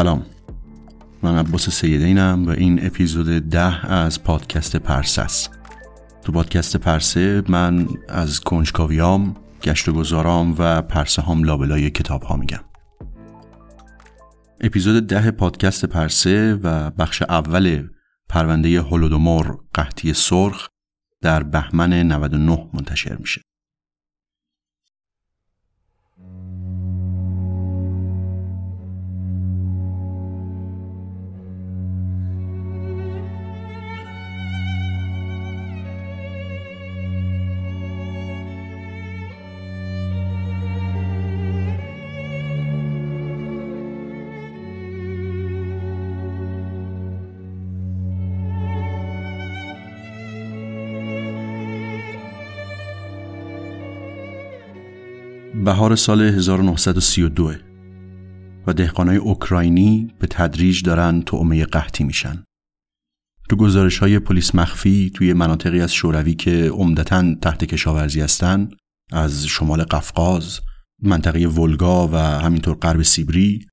سلام. من عباس سیدینم و این اپیزود ده از پادکست پرسه است تو پادکست پرسه من از کنجکاویام گشت و گذارام و پرسه هم لابلای کتاب ها میگم. اپیزود ده پادکست پرسه و بخش اول پرونده هولودومور قحطی سرخ در بهمن 99 منتشر میشه. بهار سال 1932 و دهقانای اوکراینی به تدریج دارن تعمه قحطی میشن. تو گزارش های پلیس مخفی توی مناطقی از شوروی که عمدتا تحت کشاورزی هستن از شمال قفقاز، منطقه ولگا و همینطور غرب سیبری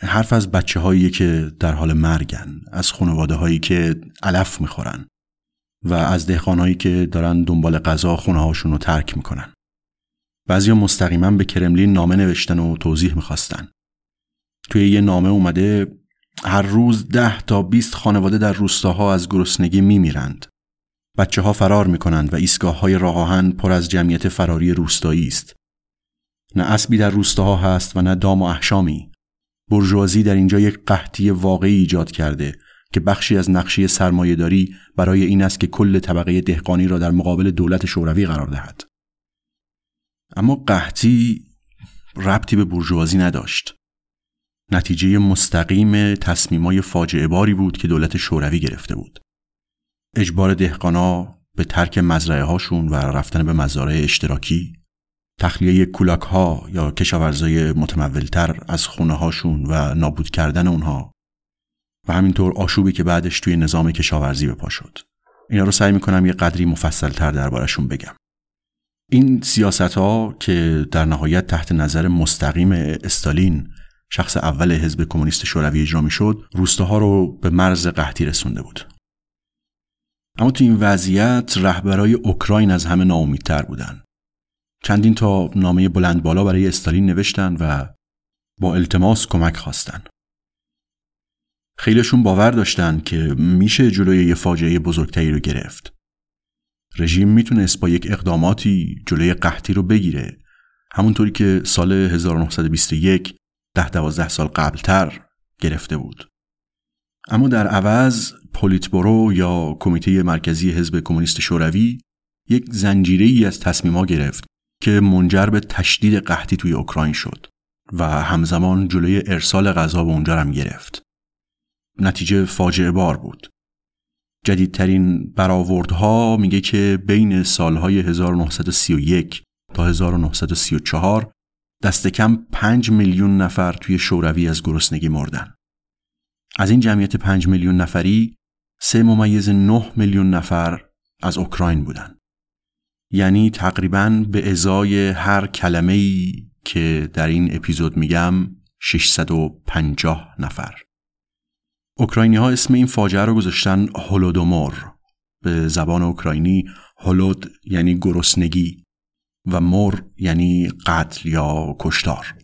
حرف از بچه هایی که در حال مرگن از خانواده هایی که علف می‌خورن و از دهقانهایی که دارن دنبال غذا خونه هاشون رو ترک می‌کنن. بعضی مستقیما به کرملین نامه نوشتن و توضیح می‌خواستن. توی یه نامه اومده هر روز ده تا 20 خانواده در روستاها از گرسنگی میمیرند. بچه ها فرار می‌کنند و ایستگاه های راه پر از جمعیت فراری روستایی است. نه اسبی در روستاها هست و نه دام و احشامی. برجوازی در اینجا یک قحطی واقعی ایجاد کرده که بخشی از نقشه سرمایهداری برای این است که کل طبقه دهقانی را در مقابل دولت شوروی قرار دهد. اما قحطی ربطی به برجوازی نداشت. نتیجه مستقیم تصمیمای فاجعه باری بود که دولت شوروی گرفته بود. اجبار دهقانا به ترک مزرعه هاشون و رفتن به مزارع اشتراکی، تخلیه کولاک ها یا کشاورزای متمولتر از خونه هاشون و نابود کردن اونها و همینطور آشوبی که بعدش توی نظام کشاورزی به پا شد. اینا رو سعی می‌کنم یه قدری مفصل تر دربارشون بگم. این سیاست ها که در نهایت تحت نظر مستقیم استالین شخص اول حزب کمونیست شوروی اجرا می شد روستاها رو به مرز قحطی رسونده بود. اما تو این وضعیت رهبرای اوکراین از همه ناامیدتر بودن. چندین تا نامه بلند بالا برای استالین نوشتن و با التماس کمک خواستن. خیلیشون باور داشتن که میشه جلوی یه فاجعه بزرگتری رو گرفت. رژیم می‌تونست با یک اقداماتی جلوی قحطی رو بگیره همونطوری که سال 1921 ده دوازده سال قبلتر گرفته بود اما در عوض پولیتبورو یا کمیته مرکزی حزب کمونیست شوروی یک زنجیره از تصمیما گرفت که منجر به تشدید قحطی توی اوکراین شد و همزمان جلوی ارسال غذا به اونجا هم گرفت. نتیجه فاجعه بار بود. جدیدترین برآوردها میگه که بین سالهای 1931 تا 1934 دست کم 5 میلیون نفر توی شوروی از گرسنگی مردن. از این جمعیت 5 میلیون نفری سه ممیز 9 میلیون نفر از اوکراین بودن. یعنی تقریبا به ازای هر کلمه ای که در این اپیزود میگم 650 نفر اوکراینی ها اسم این فاجعه رو گذاشتن هولودومور به زبان اوکراینی هولود یعنی گرسنگی و مور یعنی قتل یا کشتار.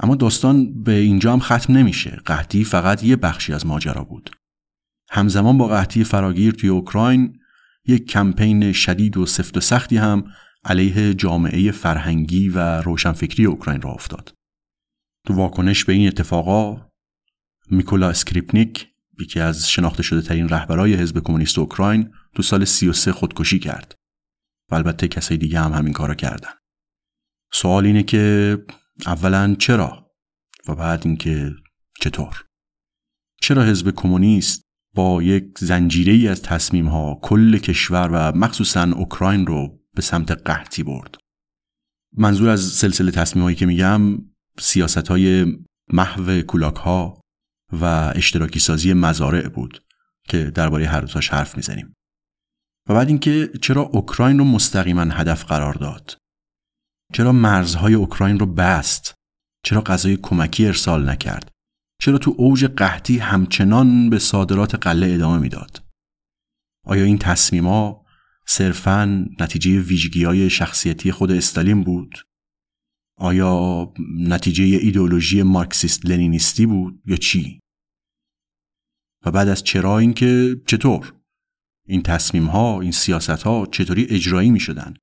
اما داستان به اینجا هم ختم نمیشه. قحطی فقط یه بخشی از ماجرا بود. همزمان با قحطی فراگیر توی اوکراین یک کمپین شدید و سفت و سختی هم علیه جامعه فرهنگی و روشنفکری اوکراین راه افتاد. تو واکنش به این اتفاقا میکولا اسکریپنیک یکی از شناخته شده ترین رهبرای حزب کمونیست اوکراین تو سال 33 خودکشی کرد. و البته کسای دیگه هم همین کارو کردن. سوال اینه که اولا چرا و بعد اینکه چطور؟ چرا حزب کمونیست با یک زنجیره ای از تصمیم ها کل کشور و مخصوصا اوکراین رو به سمت قحطی برد منظور از سلسله تصمیم هایی که میگم سیاست های محو کولاک ها و اشتراکی سازی مزارع بود که درباره هر دوتاش حرف می‌زنیم. و بعد اینکه چرا اوکراین رو مستقیما هدف قرار داد. چرا مرزهای اوکراین رو بست. چرا غذای کمکی ارسال نکرد. چرا تو اوج قحطی همچنان به صادرات قله ادامه می‌داد. آیا این تصمیما صرفا نتیجه ویژگی های شخصیتی خود استالین بود؟ آیا نتیجه ایدئولوژی مارکسیست لنینیستی بود یا چی؟ و بعد از چرا اینکه چطور؟ این تصمیم ها این سیاست ها چطوری اجرایی می شدن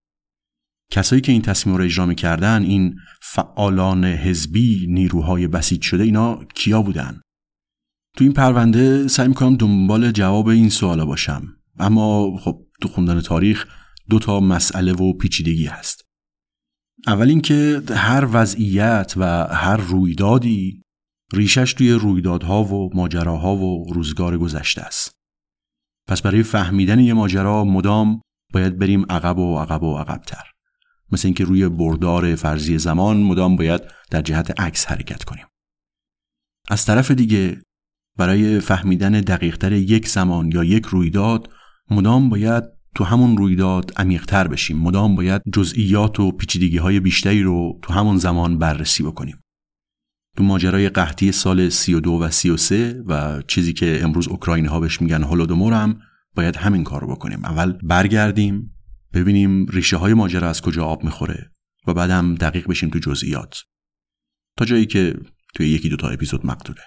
کسایی که این تصمیم رو اجرا می‌کردن این فعالان حزبی نیروهای بسیج شده اینا کیا بودن؟ تو این پرونده سعی می‌کنم دنبال جواب این سوالا باشم. اما خب تو خوندن تاریخ دو تا مسئله و پیچیدگی هست. اول اینکه هر وضعیت و هر رویدادی ریشش توی رویدادها و ماجراها و روزگار گذشته است. پس برای فهمیدن یه ماجرا مدام باید بریم عقب و عقب و عقبتر. مثل اینکه روی بردار فرضی زمان مدام باید در جهت عکس حرکت کنیم. از طرف دیگه برای فهمیدن دقیقتر یک زمان یا یک رویداد مدام باید تو همون رویداد عمیقتر بشیم. مدام باید جزئیات و پیچیدگی های بیشتری رو تو همون زمان بررسی بکنیم. تو ماجرای قحطی سال 32 و 33 و چیزی که امروز اوکراینی ها بهش میگن هولودومور هم باید همین کار بکنیم. اول برگردیم ببینیم ریشه های ماجرا از کجا آب می‌خوره و بعدم دقیق بشیم تو جزئیات. تا جایی که توی یکی دوتا اپیزود مقدوره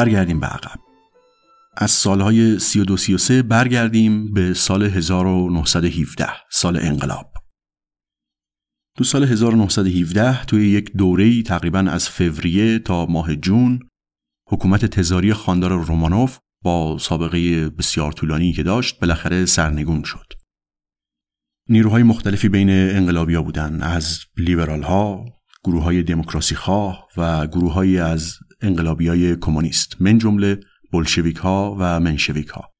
برگردیم به عقب از سالهای 32 33 برگردیم به سال 1917 سال انقلاب تو سال 1917 توی یک دوره تقریبا از فوریه تا ماه جون حکومت تزاری خاندار رومانوف با سابقه بسیار طولانی که داشت بالاخره سرنگون شد. نیروهای مختلفی بین انقلابیا بودن از لیبرال ها، گروه های دموکراسی خواه و گروه از انقلابی های کمونیست من جمله بلشویک ها و منشویک ها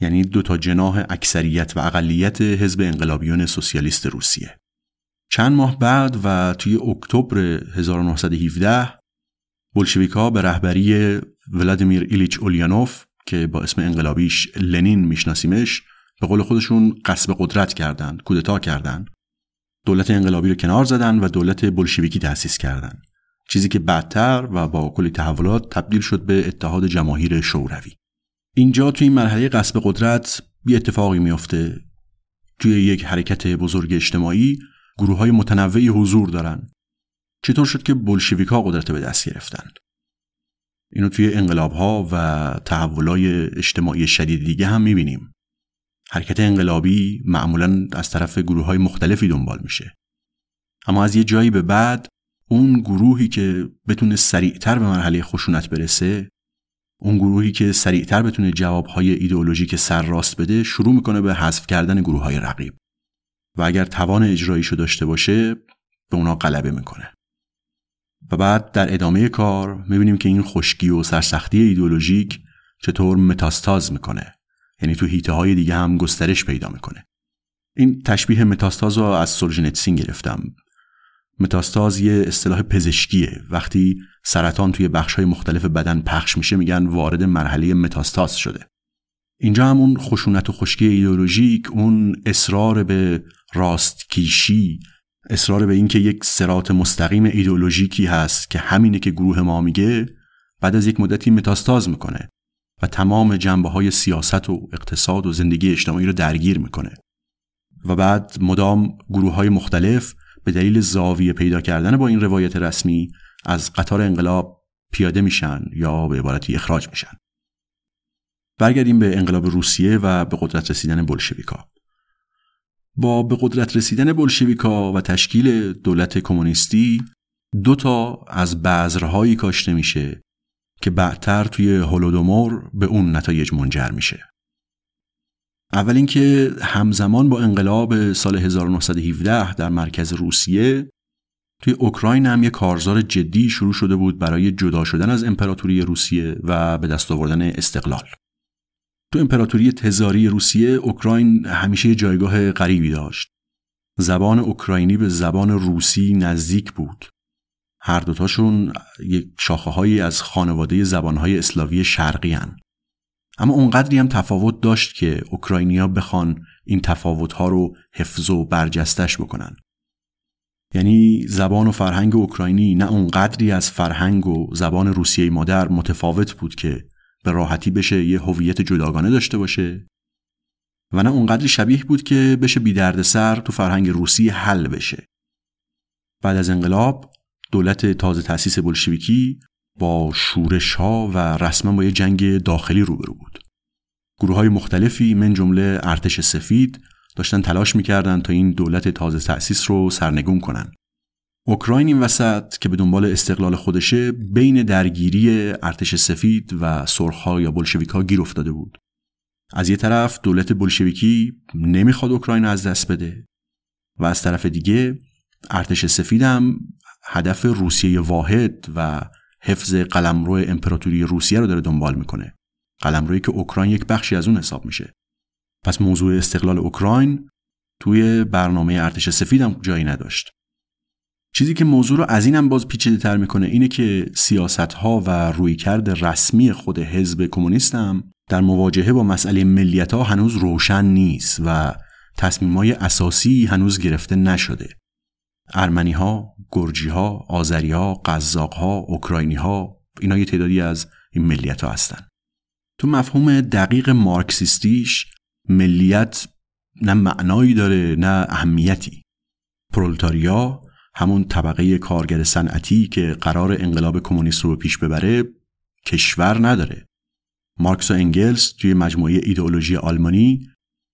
یعنی دو تا جناح اکثریت و اقلیت حزب انقلابیون سوسیالیست روسیه. چند ماه بعد و توی اکتبر 1917 بلشویک ها به رهبری ولادیمیر ایلیچ اولیانوف که با اسم انقلابیش لنین میشناسیمش به قول خودشون قصب قدرت کردند کودتا کردند. دولت انقلابی رو کنار زدن و دولت بلشویکی تأسیس کردند چیزی که بعدتر و با کلی تحولات تبدیل شد به اتحاد جماهیر شوروی. اینجا توی این مرحله قصب قدرت یه اتفاقی میافته. توی یک حرکت بزرگ اجتماعی گروه های متنوعی حضور دارن. چطور شد که بلشویکا قدرت به دست گرفتن؟ اینو توی انقلاب ها و تحولای اجتماعی شدید دیگه هم می‌بینیم. حرکت انقلابی معمولا از طرف گروه های مختلفی دنبال میشه. اما از یه جایی به بعد اون گروهی که بتونه سریعتر به مرحله خشونت برسه اون گروهی که سریعتر بتونه جوابهای ایدئولوژیک سر راست بده شروع می‌کنه به حذف کردن گروه های رقیب. و اگر توان اجراییشو داشته باشه به اونا غلبه می‌کنه. و بعد در ادامه کار می‌بینیم که این خشکی و سرسختی ایدئولوژیک چطور متاستاز می‌کنه. یعنی تو هیته های دیگه هم گسترش پیدا می‌کنه. این تشبیه متاستاز رو از سورژنتسین گرفتم. متاستاز یه اصطلاح پزشکیه. وقتی سرطان توی بخشهای مختلف بدن پخش میشه میگن وارد مرحله متاستاز شده. اینجا هم اون خشونت و خشکی ایدئولوژیک اون اصرار به راستکیشی اصرار به اینکه یک سرات مستقیم ایدئولوژیکی هست که همینه که گروه ما میگه بعد از یک مدتی متاستاز می‌کنه و تمام جنبه های سیاست و اقتصاد و زندگی اجتماعی رو درگیر می‌کنه. و بعد مدام گروه های مختلف به دلیل زاویه پیدا کردن با این روایت رسمی از قطار انقلاب پیاده میشن یا به عبارتی اخراج میشن. برگردیم به انقلاب روسیه و به قدرت رسیدن بلشویکا. با به قدرت رسیدن بلشویکا و تشکیل دولت کمونیستی دو تا از بذرهایی کاشته میشه که بعدتر توی هولودومور به اون نتایج منجر میشه. اول اینکه همزمان با انقلاب سال 1917 در مرکز روسیه توی اوکراین هم یه کارزار جدی شروع شده بود برای جدا شدن از امپراتوری روسیه و به دست آوردن استقلال. تو امپراتوری تزاری روسیه اوکراین همیشه جایگاه غریبی داشت. زبان اوکراینی به زبان روسی نزدیک بود. هر دوتاشون یک شاخه از خانواده زبانهای اسلاوی شرقی هن. اما اونقدری هم تفاوت داشت که اوکراینیا بخوان این تفاوت ها رو حفظ و برجستش بکنن. یعنی زبان و فرهنگ اوکراینی نه اونقدری از فرهنگ و زبان روسیه مادر متفاوت بود که به راحتی بشه یه هویت جداگانه داشته باشه و نه اونقدری شبیه بود که بشه بی سر تو فرهنگ روسی حل بشه. بعد از انقلاب دولت تازه تأسیس بلشویکی با شورش ها و رسما با یه جنگ داخلی روبرو بود. گروه های مختلفی من جمله ارتش سفید داشتن تلاش می‌کردن تا این دولت تازه تأسیس رو سرنگون کنن. اوکراین این وسط که به دنبال استقلال خودشه بین درگیری ارتش سفید و سرخها یا بلشویکا گیر افتاده بود. از یه طرف دولت بلشویکی نمی‌خواد اوکراین از دست بده و از طرف دیگه ارتش سفید هم هدف روسیه واحد و حفظ قلمرو امپراتوری روسیه رو داره دنبال می‌کنه. قلمرویی که اوکراین یک بخشی از اون حساب میشه. پس موضوع استقلال اوکراین توی برنامه ارتش سفید هم جایی نداشت. چیزی که موضوع رو از اینم باز پیچیده تر می‌کنه اینه که سیاست ها و رویکرد رسمی خود حزب کمونیست هم در مواجهه با مسئله ملیت ها هنوز روشن نیست و تصمیم های اساسی هنوز گرفته نشده. ارمنی ها، گرجی ها، آذری ها، قزاق ها، اوکراینی ها اینا یه تعدادی از این ملیت ها هستن. تو مفهوم دقیق مارکسیستیش ملیت نه معنایی داره نه اهمیتی پرولتاریا همون طبقه کارگر صنعتی که قرار انقلاب کمونیست رو پیش ببره کشور نداره مارکس و انگلس توی مجموعه ایدئولوژی آلمانی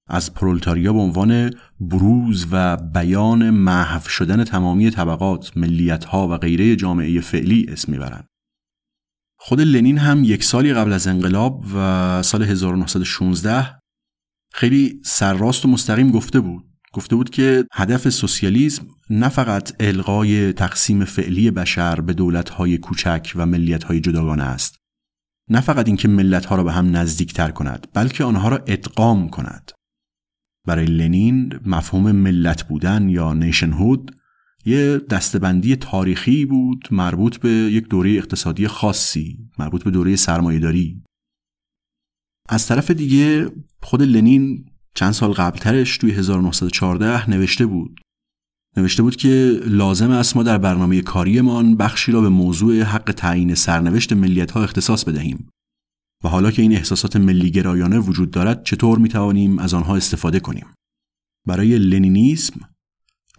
از پرولتاریا به عنوان بروز و بیان محو شدن تمامی طبقات، ملیت ها و غیره جامعه فعلی اسم می‌برند. خود لنین هم یک سالی قبل از انقلاب و سال 1916 خیلی سرراست و مستقیم گفته بود گفته بود که هدف سوسیالیسم نه فقط القای تقسیم فعلی بشر به دولت‌های کوچک و ملیت‌های جداگانه است نه فقط اینکه ملت‌ها را به هم نزدیکتر کند بلکه آنها را ادغام کند برای لنین مفهوم ملت بودن یا نیشنهود یه دستبندی تاریخی بود مربوط به یک دوره اقتصادی خاصی مربوط به دوره سرمایهداری. از طرف دیگه خود لنین چند سال قبلترش توی 1914 نوشته بود. نوشته بود که لازم است ما در برنامه کاریمان بخشی را به موضوع حق تعیین سرنوشت ملیت ها اختصاص بدهیم. و حالا که این احساسات ملی گرایانه وجود دارد چطور می توانیم از آنها استفاده کنیم؟ برای لنینیسم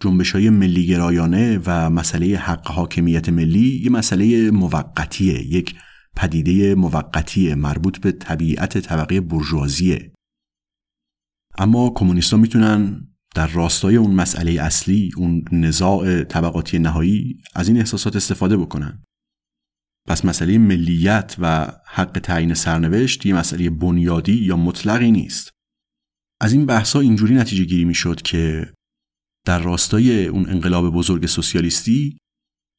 جنبش های ملی گرایانه و مسئله حق حاکمیت ملی یه مسئله موقتیه یک پدیده موقتی مربوط به طبیعت طبقه برجوازیه. اما کمونیستان می‌تونن در راستای اون مسئله اصلی اون نزاع طبقاتی نهایی از این احساسات استفاده بکنن. پس مسئله ملیت و حق تعیین سرنوشت یه مسئله بنیادی یا مطلقی نیست. از این بحثا اینجوری نتیجه گیری می‌شد که در راستای اون انقلاب بزرگ سوسیالیستی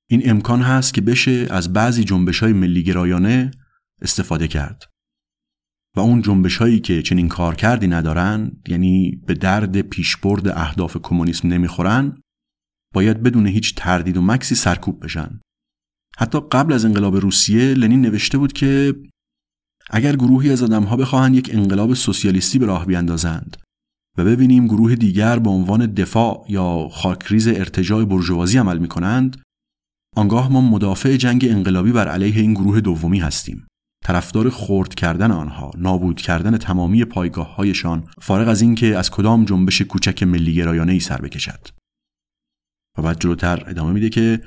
این امکان هست که بشه از بعضی جنبش های گرایانه استفاده کرد. و اون جنبش هایی که چنین کار کردی ندارن یعنی به درد پیشبرد اهداف کمونیسم نمی‌خورن باید بدون هیچ تردید و مکسی سرکوب بشن. حتی قبل از انقلاب روسیه لنین نوشته بود که اگر گروهی از آدمها بخواهند یک انقلاب سوسیالیستی به راه بیندازند و ببینیم گروه دیگر به عنوان دفاع یا خاکریز ارتجاع برجوازی عمل می کنند آنگاه ما مدافع جنگ انقلابی بر علیه این گروه دومی هستیم. طرفدار خرد کردن آنها نابود کردن تمامی پایگاه هایشان فارغ از اینکه از کدام جنبش کوچک ملی گرایانه ای سر بکشد. و بعد جلوتر ادامه میده که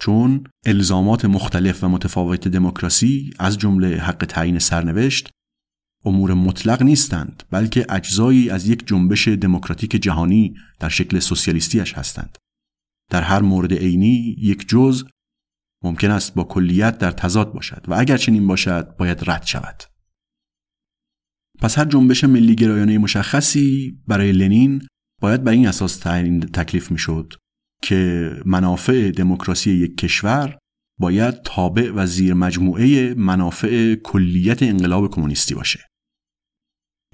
چون الزامات مختلف و متفاوت دموکراسی از جمله حق تعیین سرنوشت امور مطلق نیستند بلکه اجزایی از یک جنبش دموکراتیک جهانی در شکل سوسیالیستیش هستند. در هر مورد عینی یک جز ممکن است با کلیت در تضاد باشد و اگر چنین باشد باید رد شود. پس هر جنبش ملی گرایانه مشخصی برای لنین باید بر این اساس تعیین تکلیف می‌شد. که منافع دموکراسی یک کشور باید تابع و زیر مجموعه منافع کلیت انقلاب کمونیستی باشه.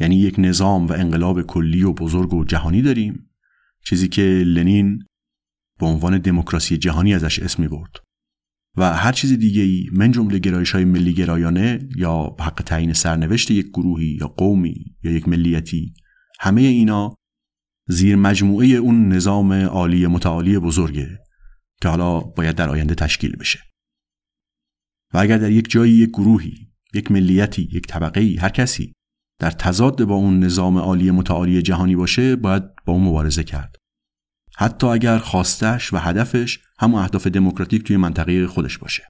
یعنی یک نظام و انقلاب کلی و بزرگ و جهانی داریم چیزی که لنین به عنوان دموکراسی جهانی ازش اسمی برد و هر چیز دیگه ای من جمله گرایش های ملی گرایانه یا حق تعیین سرنوشت یک گروهی یا قومی یا یک ملیتی همه اینا زیر مجموعه اون نظام عالی متعالی بزرگه که حالا باید در آینده تشکیل بشه. و اگر در یک جایی یک گروهی یک ملیتی یک طبقه ای هر کسی در تضاد با اون نظام عالی متعالی جهانی باشه باید با اون مبارزه کرد. حتی اگر خواستش و هدفش هم اهداف دموکراتیک توی منطقه خودش باشه.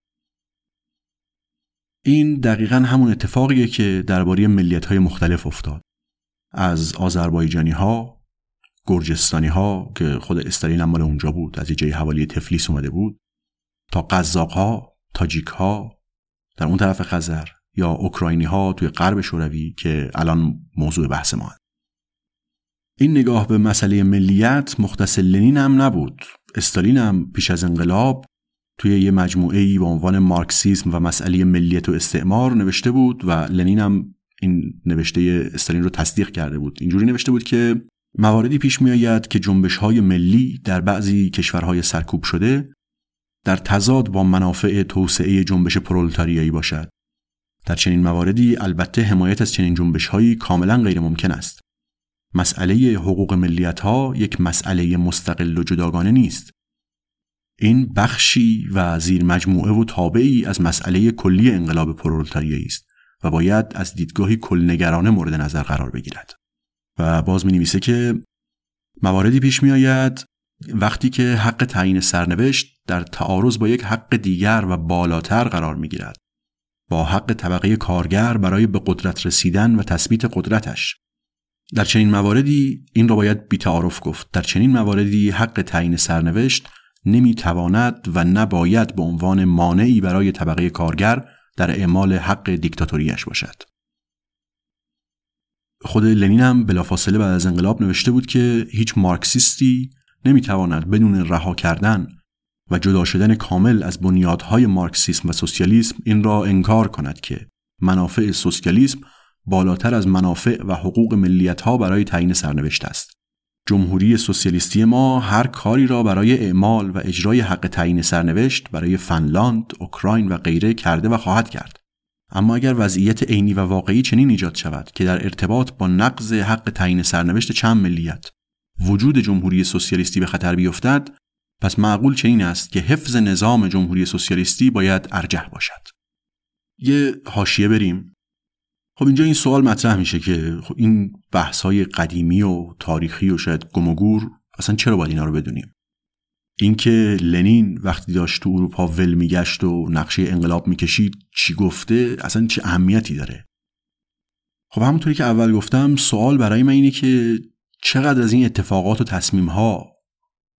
این دقیقا همون اتفاقیه که درباره ملیت های مختلف افتاد. از آذربایجانی ها گرجستانی ها که خود استالین مال اونجا بود از جای حوالی تفلیس اومده بود تا قزاق ها تاجیک ها در اون طرف خزر یا اوکراینی ها توی غرب شوروی که الان موضوع بحث ما این نگاه به مسئله ملیت مختص لنین هم نبود. استالین هم پیش از انقلاب توی یه مجموعه ای به عنوان مارکسیسم و مسئله ملیت و استعمار نوشته بود و لنین هم این نوشته استالین رو تصدیق کرده بود. اینجوری نوشته بود که مواردی پیش می آید که جنبش های ملی در بعضی کشورهای سرکوب شده در تضاد با منافع توسعه جنبش پرولتاریایی باشد. در چنین مواردی البته حمایت از چنین جنبش هایی کاملا غیر ممکن است. مسئله حقوق ملیت ها یک مسئله مستقل و جداگانه نیست. این بخشی و زیر مجموعه و تابعی از مسئله کلی انقلاب پرولتاریایی است و باید از دیدگاهی کلنگرانه مورد نظر قرار بگیرد. و باز می نویسه که مواردی پیش می آید وقتی که حق تعیین سرنوشت در تعارض با یک حق دیگر و بالاتر قرار می گیرد با حق طبقه کارگر برای به قدرت رسیدن و تثبیت قدرتش. در چنین مواردی این را باید بیتعارف گفت. در چنین مواردی حق تعیین سرنوشت نمی‌تواند و نباید به عنوان مانعی برای طبقه کارگر در اعمال حق دیکتاتوریش باشد. خود لنین هم بلافاصله بعد از انقلاب نوشته بود که هیچ مارکسیستی نمی‌تواند بدون رها کردن و جدا شدن کامل از بنیادهای مارکسیسم و سوسیالیسم این را انکار کند که منافع سوسیالیسم بالاتر از منافع و حقوق ملیت ها برای تعیین سرنوشت است. جمهوری سوسیالیستی ما هر کاری را برای اعمال و اجرای حق تعیین سرنوشت برای فنلاند، اوکراین و غیره کرده و خواهد کرد. اما اگر وضعیت عینی و واقعی چنین ایجاد شود که در ارتباط با نقض حق تعیین سرنوشت چند ملیت وجود جمهوری سوسیالیستی به خطر بیفتد پس معقول چنین است که حفظ نظام جمهوری سوسیالیستی باید ارجح باشد. یه حاشیه بریم. خب اینجا این سوال مطرح میشه که خب این بحث های قدیمی و تاریخی و شاید گم اصلا چرا باید اینا رو بدونیم؟ اینکه لنین وقتی داشت تو اروپا ول میگشت و نقشه انقلاب می‌کشید چی گفته؟ اصلا چه اهمیتی داره؟ خب همونطوری که اول گفتم سوال برای من اینه که چقدر از این اتفاقات و تصمیم ها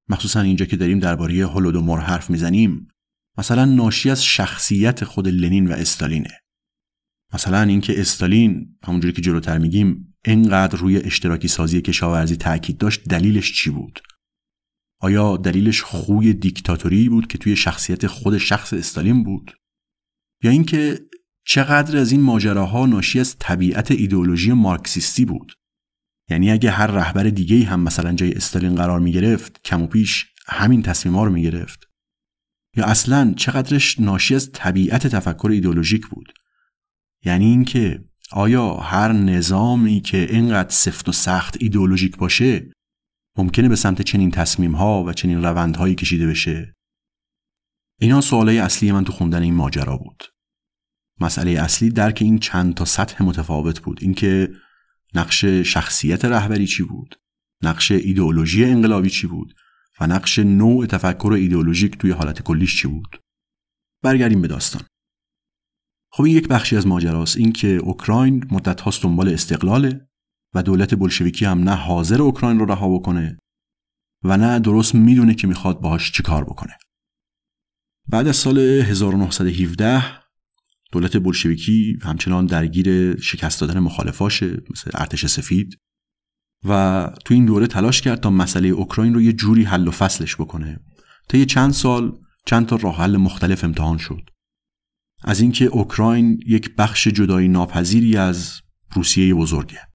مخصوصا اینجا که داریم درباره هولودومور حرف می‌زنیم مثلا ناشی از شخصیت خود لنین و استالینه. مثلا اینکه استالین همونجوری که جلوتر میگیم انقدر روی اشتراکی سازی کشاورزی تاکید داشت دلیلش چی بود؟ آیا دلیلش خوی دیکتاتوری بود که توی شخصیت خود شخص استالین بود؟ یا اینکه چقدر از این ماجراها ناشی از طبیعت ایدئولوژی مارکسیستی بود؟ یعنی اگه هر رهبر دیگه هم مثلا جای استالین قرار می گرفت کم و پیش همین تصمیم ها رو می گرفت یا اصلا چقدرش ناشی از طبیعت تفکر ایدئولوژیک بود؟ یعنی اینکه آیا هر نظامی که اینقدر سفت و سخت ایدئولوژیک باشه ممکنه به سمت چنین تصمیم ها و چنین روندهایی کشیده بشه؟ اینا سوالای اصلی من تو خوندن این ماجرا بود. مسئله اصلی درک این چند تا سطح متفاوت بود. اینکه نقش شخصیت رهبری چی بود؟ نقش ایدئولوژی انقلابی چی بود؟ و نقش نوع تفکر ایدئولوژیک توی حالت کلیش چی بود؟ برگردیم به داستان. خب این یک بخشی از ماجراست. اینکه اوکراین مدت هاست دنبال استقلاله. و دولت بلشویکی هم نه حاضر اوکراین رو رها بکنه و نه درست می‌دونه که می‌خواد باهاش چیکار بکنه. بعد از سال 1917 دولت بلشویکی همچنان درگیر شکست دادن مخالفاشه مثل ارتش سفید. و تو این دوره تلاش کرد تا مسئله اوکراین رو یه جوری حل و فصلش بکنه. تا یه چند سال چند تا راه حل مختلف امتحان شد. از اینکه اوکراین یک بخش جدایی ناپذیری از روسیه بزرگه.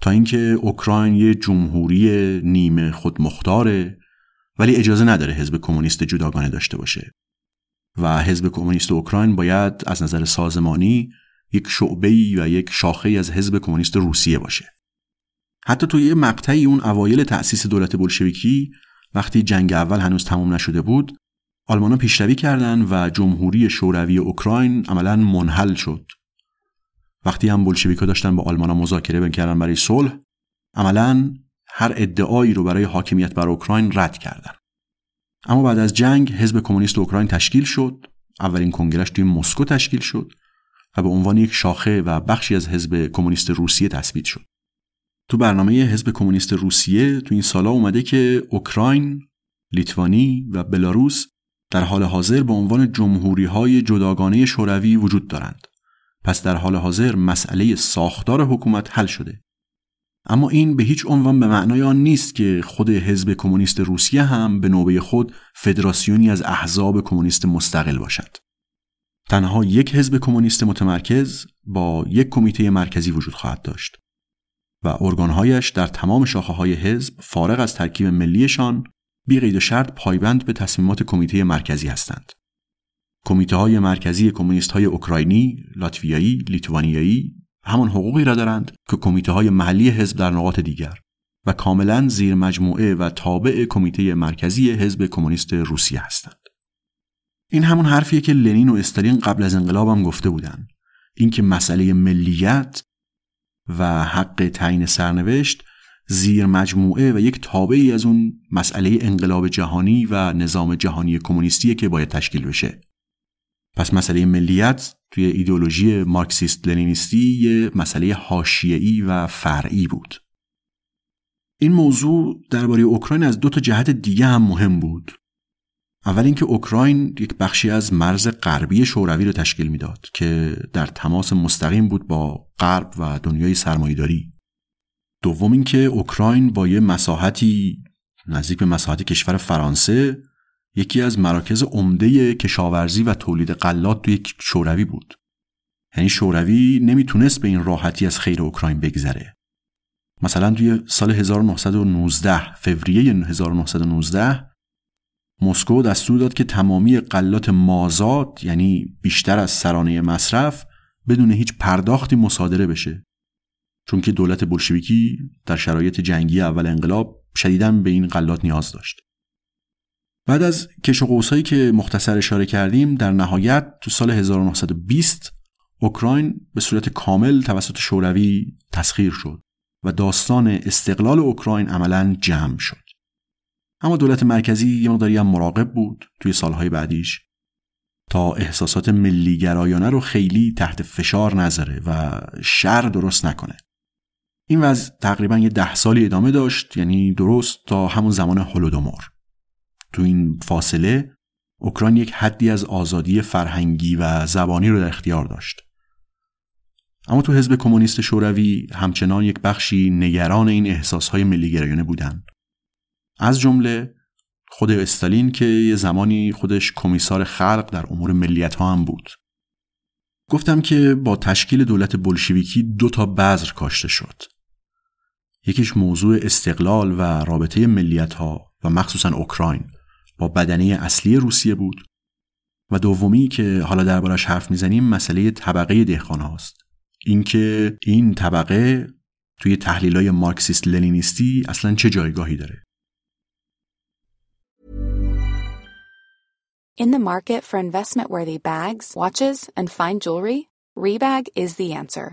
تا اینکه اوکراین یه جمهوری نیمه خودمختاره ولی اجازه نداره حزب کمونیست جداگانه داشته باشه. و حزب کمونیست اوکراین باید از نظر سازمانی یک شعبه و یک شاخه از حزب کمونیست روسیه باشه. حتی توی یه مقطعی اون اوایل تأسیس دولت بلشویکی وقتی جنگ اول هنوز تمام نشده بود آلمانا پیشروی کردند و جمهوری شوروی اوکراین عملا منحل شد. وقتی هم بلشویکا داشتن با آلمانا مذاکره می‌کردن برای صلح عملا هر ادعایی رو برای حاکمیت بر اوکراین رد کردن اما بعد از جنگ حزب کمونیست اوکراین تشکیل شد اولین کنگرهش توی مسکو تشکیل شد و به عنوان یک شاخه و بخشی از حزب کمونیست روسیه تثبیت شد تو برنامه حزب کمونیست روسیه تو این سالا اومده که اوکراین، لیتوانی و بلاروس در حال حاضر به عنوان جمهوری های جداگانه شوروی وجود دارند. پس در حال حاضر مسئله ساختار حکومت حل شده. اما این به هیچ عنوان به معنای آن نیست که خود حزب کمونیست روسیه هم به نوبه خود فدراسیونی از احزاب کمونیست مستقل باشد. تنها یک حزب کمونیست متمرکز با یک کمیته مرکزی وجود خواهد داشت و ارگانهایش در تمام شاخه های حزب فارغ از ترکیب ملیشان بی و شرط پایبند به تصمیمات کمیته مرکزی هستند. کمیته های مرکزی کمونیست های اوکراینی، لاتویایی، لیتوانیایی همان حقوقی را دارند که کمیته های محلی حزب در نقاط دیگر و کاملا زیر مجموعه و تابع کمیته مرکزی حزب کمونیست روسیه هستند. این همون حرفیه که لنین و استالین قبل از انقلاب هم گفته بودند. اینکه مسئله ملیت و حق تعیین سرنوشت زیر مجموعه و یک تابعی از اون مسئله انقلاب جهانی و نظام جهانی کمونیستی که باید تشکیل بشه پس مسئله ملیت توی ایدولوژی مارکسیست لنینیستی یه مسئله حاشیه‌ای و فرعی بود. این موضوع درباره اوکراین از دو تا جهت دیگه هم مهم بود. اول اینکه اوکراین یک بخشی از مرز غربی شوروی رو تشکیل می‌داد که در تماس مستقیم بود با غرب و دنیای سرمایه‌داری. دوم اینکه اوکراین با یه مساحتی نزدیک به مساحت کشور فرانسه یکی از مراکز عمده کشاورزی و تولید غلات توی شوروی بود. یعنی شوروی نمی‌تونست به این راحتی از خیر اوکراین بگذره. مثلا توی سال 1919 فوریه 1919 مسکو دستور داد که تمامی غلات مازاد یعنی بیشتر از سرانه مصرف بدون هیچ پرداختی مصادره بشه. چون که دولت بلشویکی در شرایط جنگی اول انقلاب شدیداً به این غلات نیاز داشت. بعد از کش و قوسایی که مختصر اشاره کردیم در نهایت تو سال 1920 اوکراین به صورت کامل توسط شوروی تسخیر شد و داستان استقلال اوکراین عملا جمع شد. اما دولت مرکزی یه مقداری هم مراقب بود توی سالهای بعدیش تا احساسات ملیگرایانه رو خیلی تحت فشار نذاره و شر درست نکنه. این وضع تقریبا یه ده سالی ادامه داشت یعنی درست تا همون زمان هولودومور. تو این فاصله اوکراین یک حدی از آزادی فرهنگی و زبانی رو در اختیار داشت. اما تو حزب کمونیست شوروی همچنان یک بخشی نگران این احساسهای ملیگرایانه بودند. از جمله خود استالین که یه زمانی خودش کمیسار خلق در امور ملیت ها هم بود. گفتم که با تشکیل دولت بلشویکی دو تا بذر کاشته شد. یکیش موضوع استقلال و رابطه ملیت ها و مخصوصا اوکراین. با بدنه اصلی روسیه بود و دومی که حالا دربارش حرف می‌زنیم مسئله طبقه دهقان هاست اینکه این طبقه توی تحلیلای مارکسیست لنینیستی اصلا چه جایگاهی داره In the market for investment worthy bags, watches, and fine jewelry, Rebag is the answer.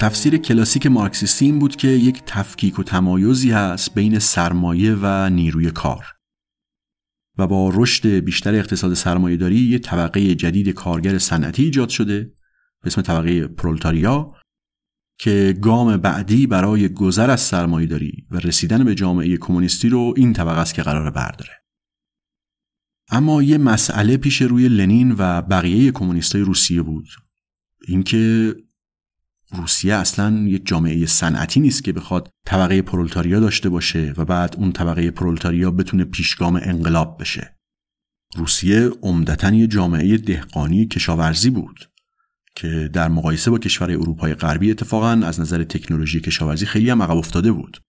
تفسیر کلاسیک مارکسیستی این بود که یک تفکیک و تمایزی هست بین سرمایه و نیروی کار. و با رشد بیشتر اقتصاد سرمایهداری یک طبقه جدید کارگر صنعتی ایجاد شده به اسم طبقه پرولتاریا که گام بعدی برای گذر از سرمایهداری و رسیدن به جامعه کمونیستی رو این طبقه است که قرار برداره. اما یه مسئله پیش روی لنین و بقیه کمونیستای روسیه بود. اینکه روسیه اصلا یک جامعه صنعتی نیست که بخواد طبقه پرولتاریا داشته باشه و بعد اون طبقه پرولتاریا بتونه پیشگام انقلاب بشه. روسیه عمدتا یه جامعه دهقانی کشاورزی بود که در مقایسه با کشور اروپای غربی اتفاقا از نظر تکنولوژی کشاورزی خیلی هم عقب افتاده بود.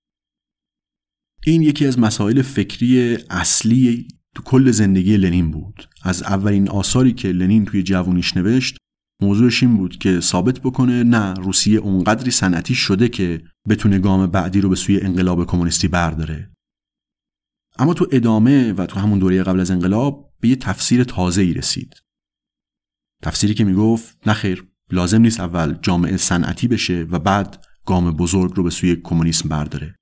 این یکی از مسائل فکری اصلی تو کل زندگی لنین بود. از اولین آثاری که لنین توی جوونیش نوشت موضوعش این بود که ثابت بکنه نه روسیه اونقدری صنعتی شده که بتونه گام بعدی رو به سوی انقلاب کمونیستی برداره. اما تو ادامه و تو همون دوره قبل از انقلاب به یه تفسیر تازه ای رسید. تفسیری که می‌گفت نخیر لازم نیست اول جامعه صنعتی بشه و بعد گام بزرگ رو به سوی کمونیسم برداره.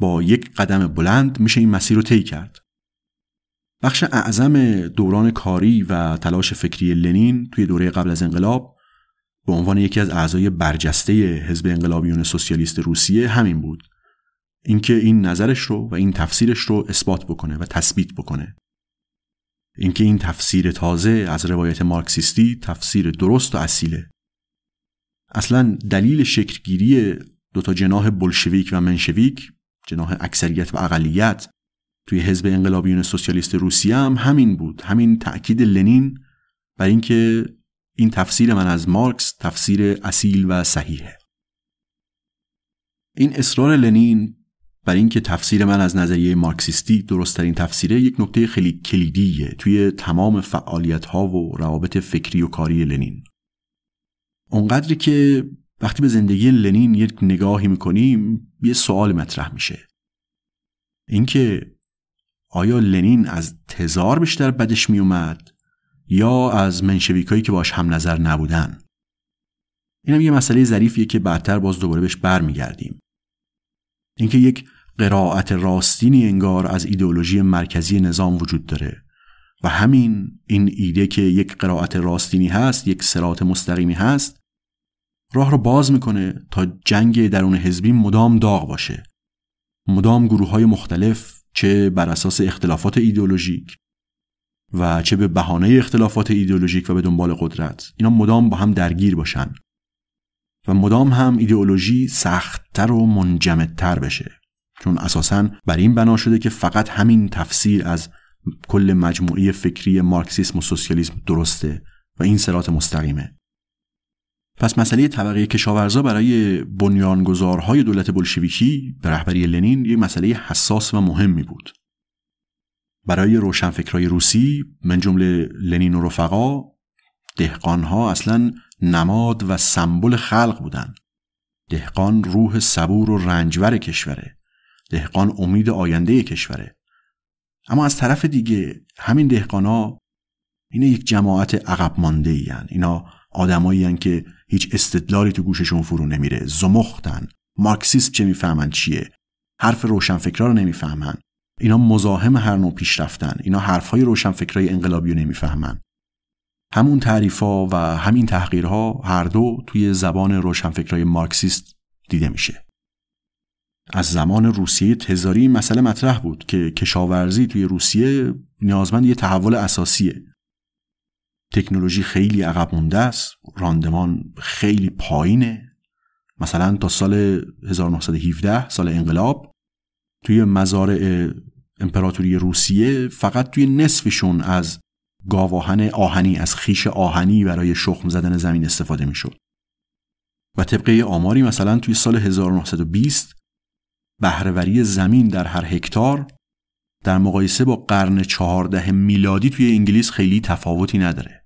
با یک قدم بلند میشه این مسیر رو طی کرد. بخش اعظم دوران کاری و تلاش فکری لنین توی دوره قبل از انقلاب به عنوان یکی از اعضای برجسته حزب انقلابیون سوسیالیست روسیه همین بود. اینکه این نظرش رو و این تفسیرش رو اثبات بکنه و تثبیت بکنه. اینکه این تفسیر تازه از روایت مارکسیستی تفسیر درست و اصیله. اصلا دلیل شکلگیری دوتا جناح بلشویک و منشویک جناح اکثریت و اقلیت توی حزب انقلابیون سوسیالیست روسیه هم همین بود. همین تأکید لنین بر اینکه این تفسیر من از مارکس تفسیر اصیل و صحیحه. این اصرار لنین بر اینکه تفسیر من از نظریه مارکسیستی درستترین تفسیره یک نکته خیلی کلیدیه توی تمام فعالیت ها و روابط فکری و کاری لنین. اونقدری که وقتی به زندگی لنین یک نگاهی می‌کنیم یه سوال مطرح میشه. اینکه آیا لنین از تزار بیشتر بدش میومد یا از منشویکایی که باش هم نظر نبودن؟ اینم یه مسئله ظریفیه که بعدتر باز دوباره بهش برمیگردیم. اینکه یک قرائت راستینی انگار از ایدئولوژی مرکزی نظام وجود داره و همین این ایده که یک قرائت راستینی هست یک سرات مستقیمی هست راه رو باز می‌کنه تا جنگ درون حزبی مدام داغ باشه. مدام گروه های مختلف چه بر اساس اختلافات ایدئولوژیک و چه به بهانه اختلافات ایدئولوژیک و به دنبال قدرت. اینا مدام با هم درگیر باشن و مدام هم ایدئولوژی سختتر و منجمدتر بشه. چون اساسا بر این بنا شده که فقط همین تفسیر از کل مجموعه فکری مارکسیسم و سوسیالیسم درسته و این سرات مستقیمه. پس مسئله طبقه کشاورزا برای بنیانگذارهای دولت بلشویکی به رهبری لنین یک مسئله حساس و مهمی بود. برای روشنفکرای روسی من جمله لنین و رفقا دهقانها اصلا نماد و سمبل خلق بودن دهقان روح صبور و رنجور کشوره. دهقان امید آینده کشوره. اما از طرف دیگه همین دهقانا اینا یک جماعت عقب مانده ای اینا آدمایی که هیچ استدلالی تو گوششون فرو نمیره. زمختن. مارکسیسم چه می‌فهمن چیه؟ حرف روشنفکرا رو نمی‌فهمن. اینا مزاحم هر نوع پیشرفتن. اینا حرفهای روشنفکرای انقلابی رو نمی‌فهمن. همون تعریفا و همین تحقیرها هر دو توی زبان روشنفکرای مارکسیست دیده میشه. از زمان روسیه تزاری مسئله مطرح بود که کشاورزی توی روسیه نیازمند یه تحول اساسیه. تکنولوژی خیلی عقب مونده است. راندمان خیلی پایینه. مثلا تا سال 1917 سال انقلاب توی مزارع امپراتوری روسیه فقط توی نصفشون از گاواهن آهنی از خیش آهنی برای شخم زدن زمین استفاده می‌شد. و طبقه آماری مثلا توی سال 1920 بهرهوری زمین در هر هکتار در مقایسه با قرن چهارده میلادی توی انگلیس خیلی تفاوتی نداره.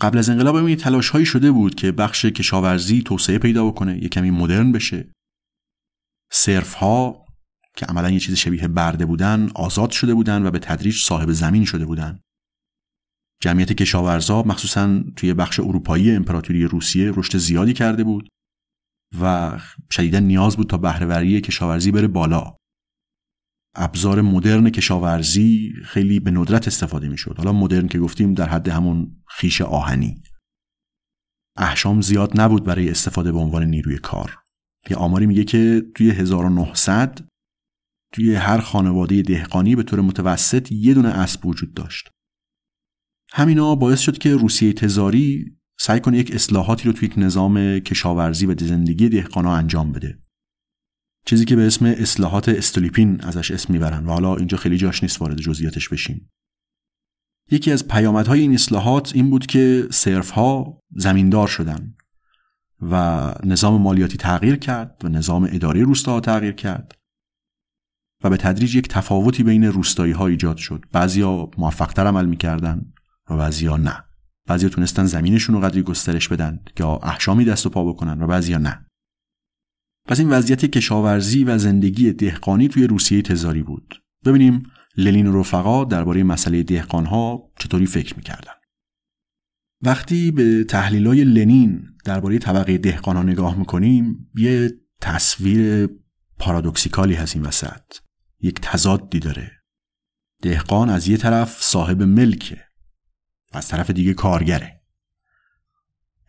قبل از انقلاب این تلاش هایی شده بود که بخش کشاورزی توسعه پیدا بکنه یه کمی مدرن بشه. صرف ها که عملا یه چیز شبیه برده بودن آزاد شده بودن و به تدریج صاحب زمین شده بودن. جمعیت کشاورزا مخصوصا توی بخش اروپایی امپراتوری روسیه رشد زیادی کرده بود و شدیدا نیاز بود تا بهرهوری کشاورزی بره بالا. ابزار مدرن کشاورزی خیلی به ندرت استفاده می‌شد. حالا مدرن که گفتیم در حد همون خیش آهنی. احشام زیاد نبود برای استفاده به عنوان نیروی کار. یه آماری میگه که توی 1900 توی هر خانواده دهقانی به طور متوسط یه دونه اسب وجود داشت. همینا باعث شد که روسیه تزاری سعی کنه یک اصلاحاتی رو توی یک نظام کشاورزی و زندگی دهقانا انجام بده. چیزی که به اسم اصلاحات استولیپین ازش اسم می‌برن و حالا اینجا خیلی جاش نیست وارد جزئیاتش بشیم. یکی از پیامدهای این اصلاحات این بود که صرف ها زمیندار شدن و نظام مالیاتی تغییر کرد و نظام اداری روستاها تغییر کرد و به تدریج یک تفاوتی بین روستایی ها ایجاد شد. بعضیا موفقتر عمل می‌کردن و بعضیا نه. بعضیا تونستن زمینشون رو قدری گسترش بدن یا احشامی دست و پا بکنن و بعضیا نه. پس این وضعیت کشاورزی و زندگی دهقانی توی روسیه تزاری بود. ببینیم لنین و رفقا درباره مسئله دهقانها چطوری فکر می‌کردن. وقتی به تحلیلای لنین درباره طبقه دهقانها نگاه می‌کنیم یه تصویر پارادوکسیکالی هست این وسط. یک تضادی داره. دهقان از یه طرف صاحب ملکه از طرف دیگه کارگره.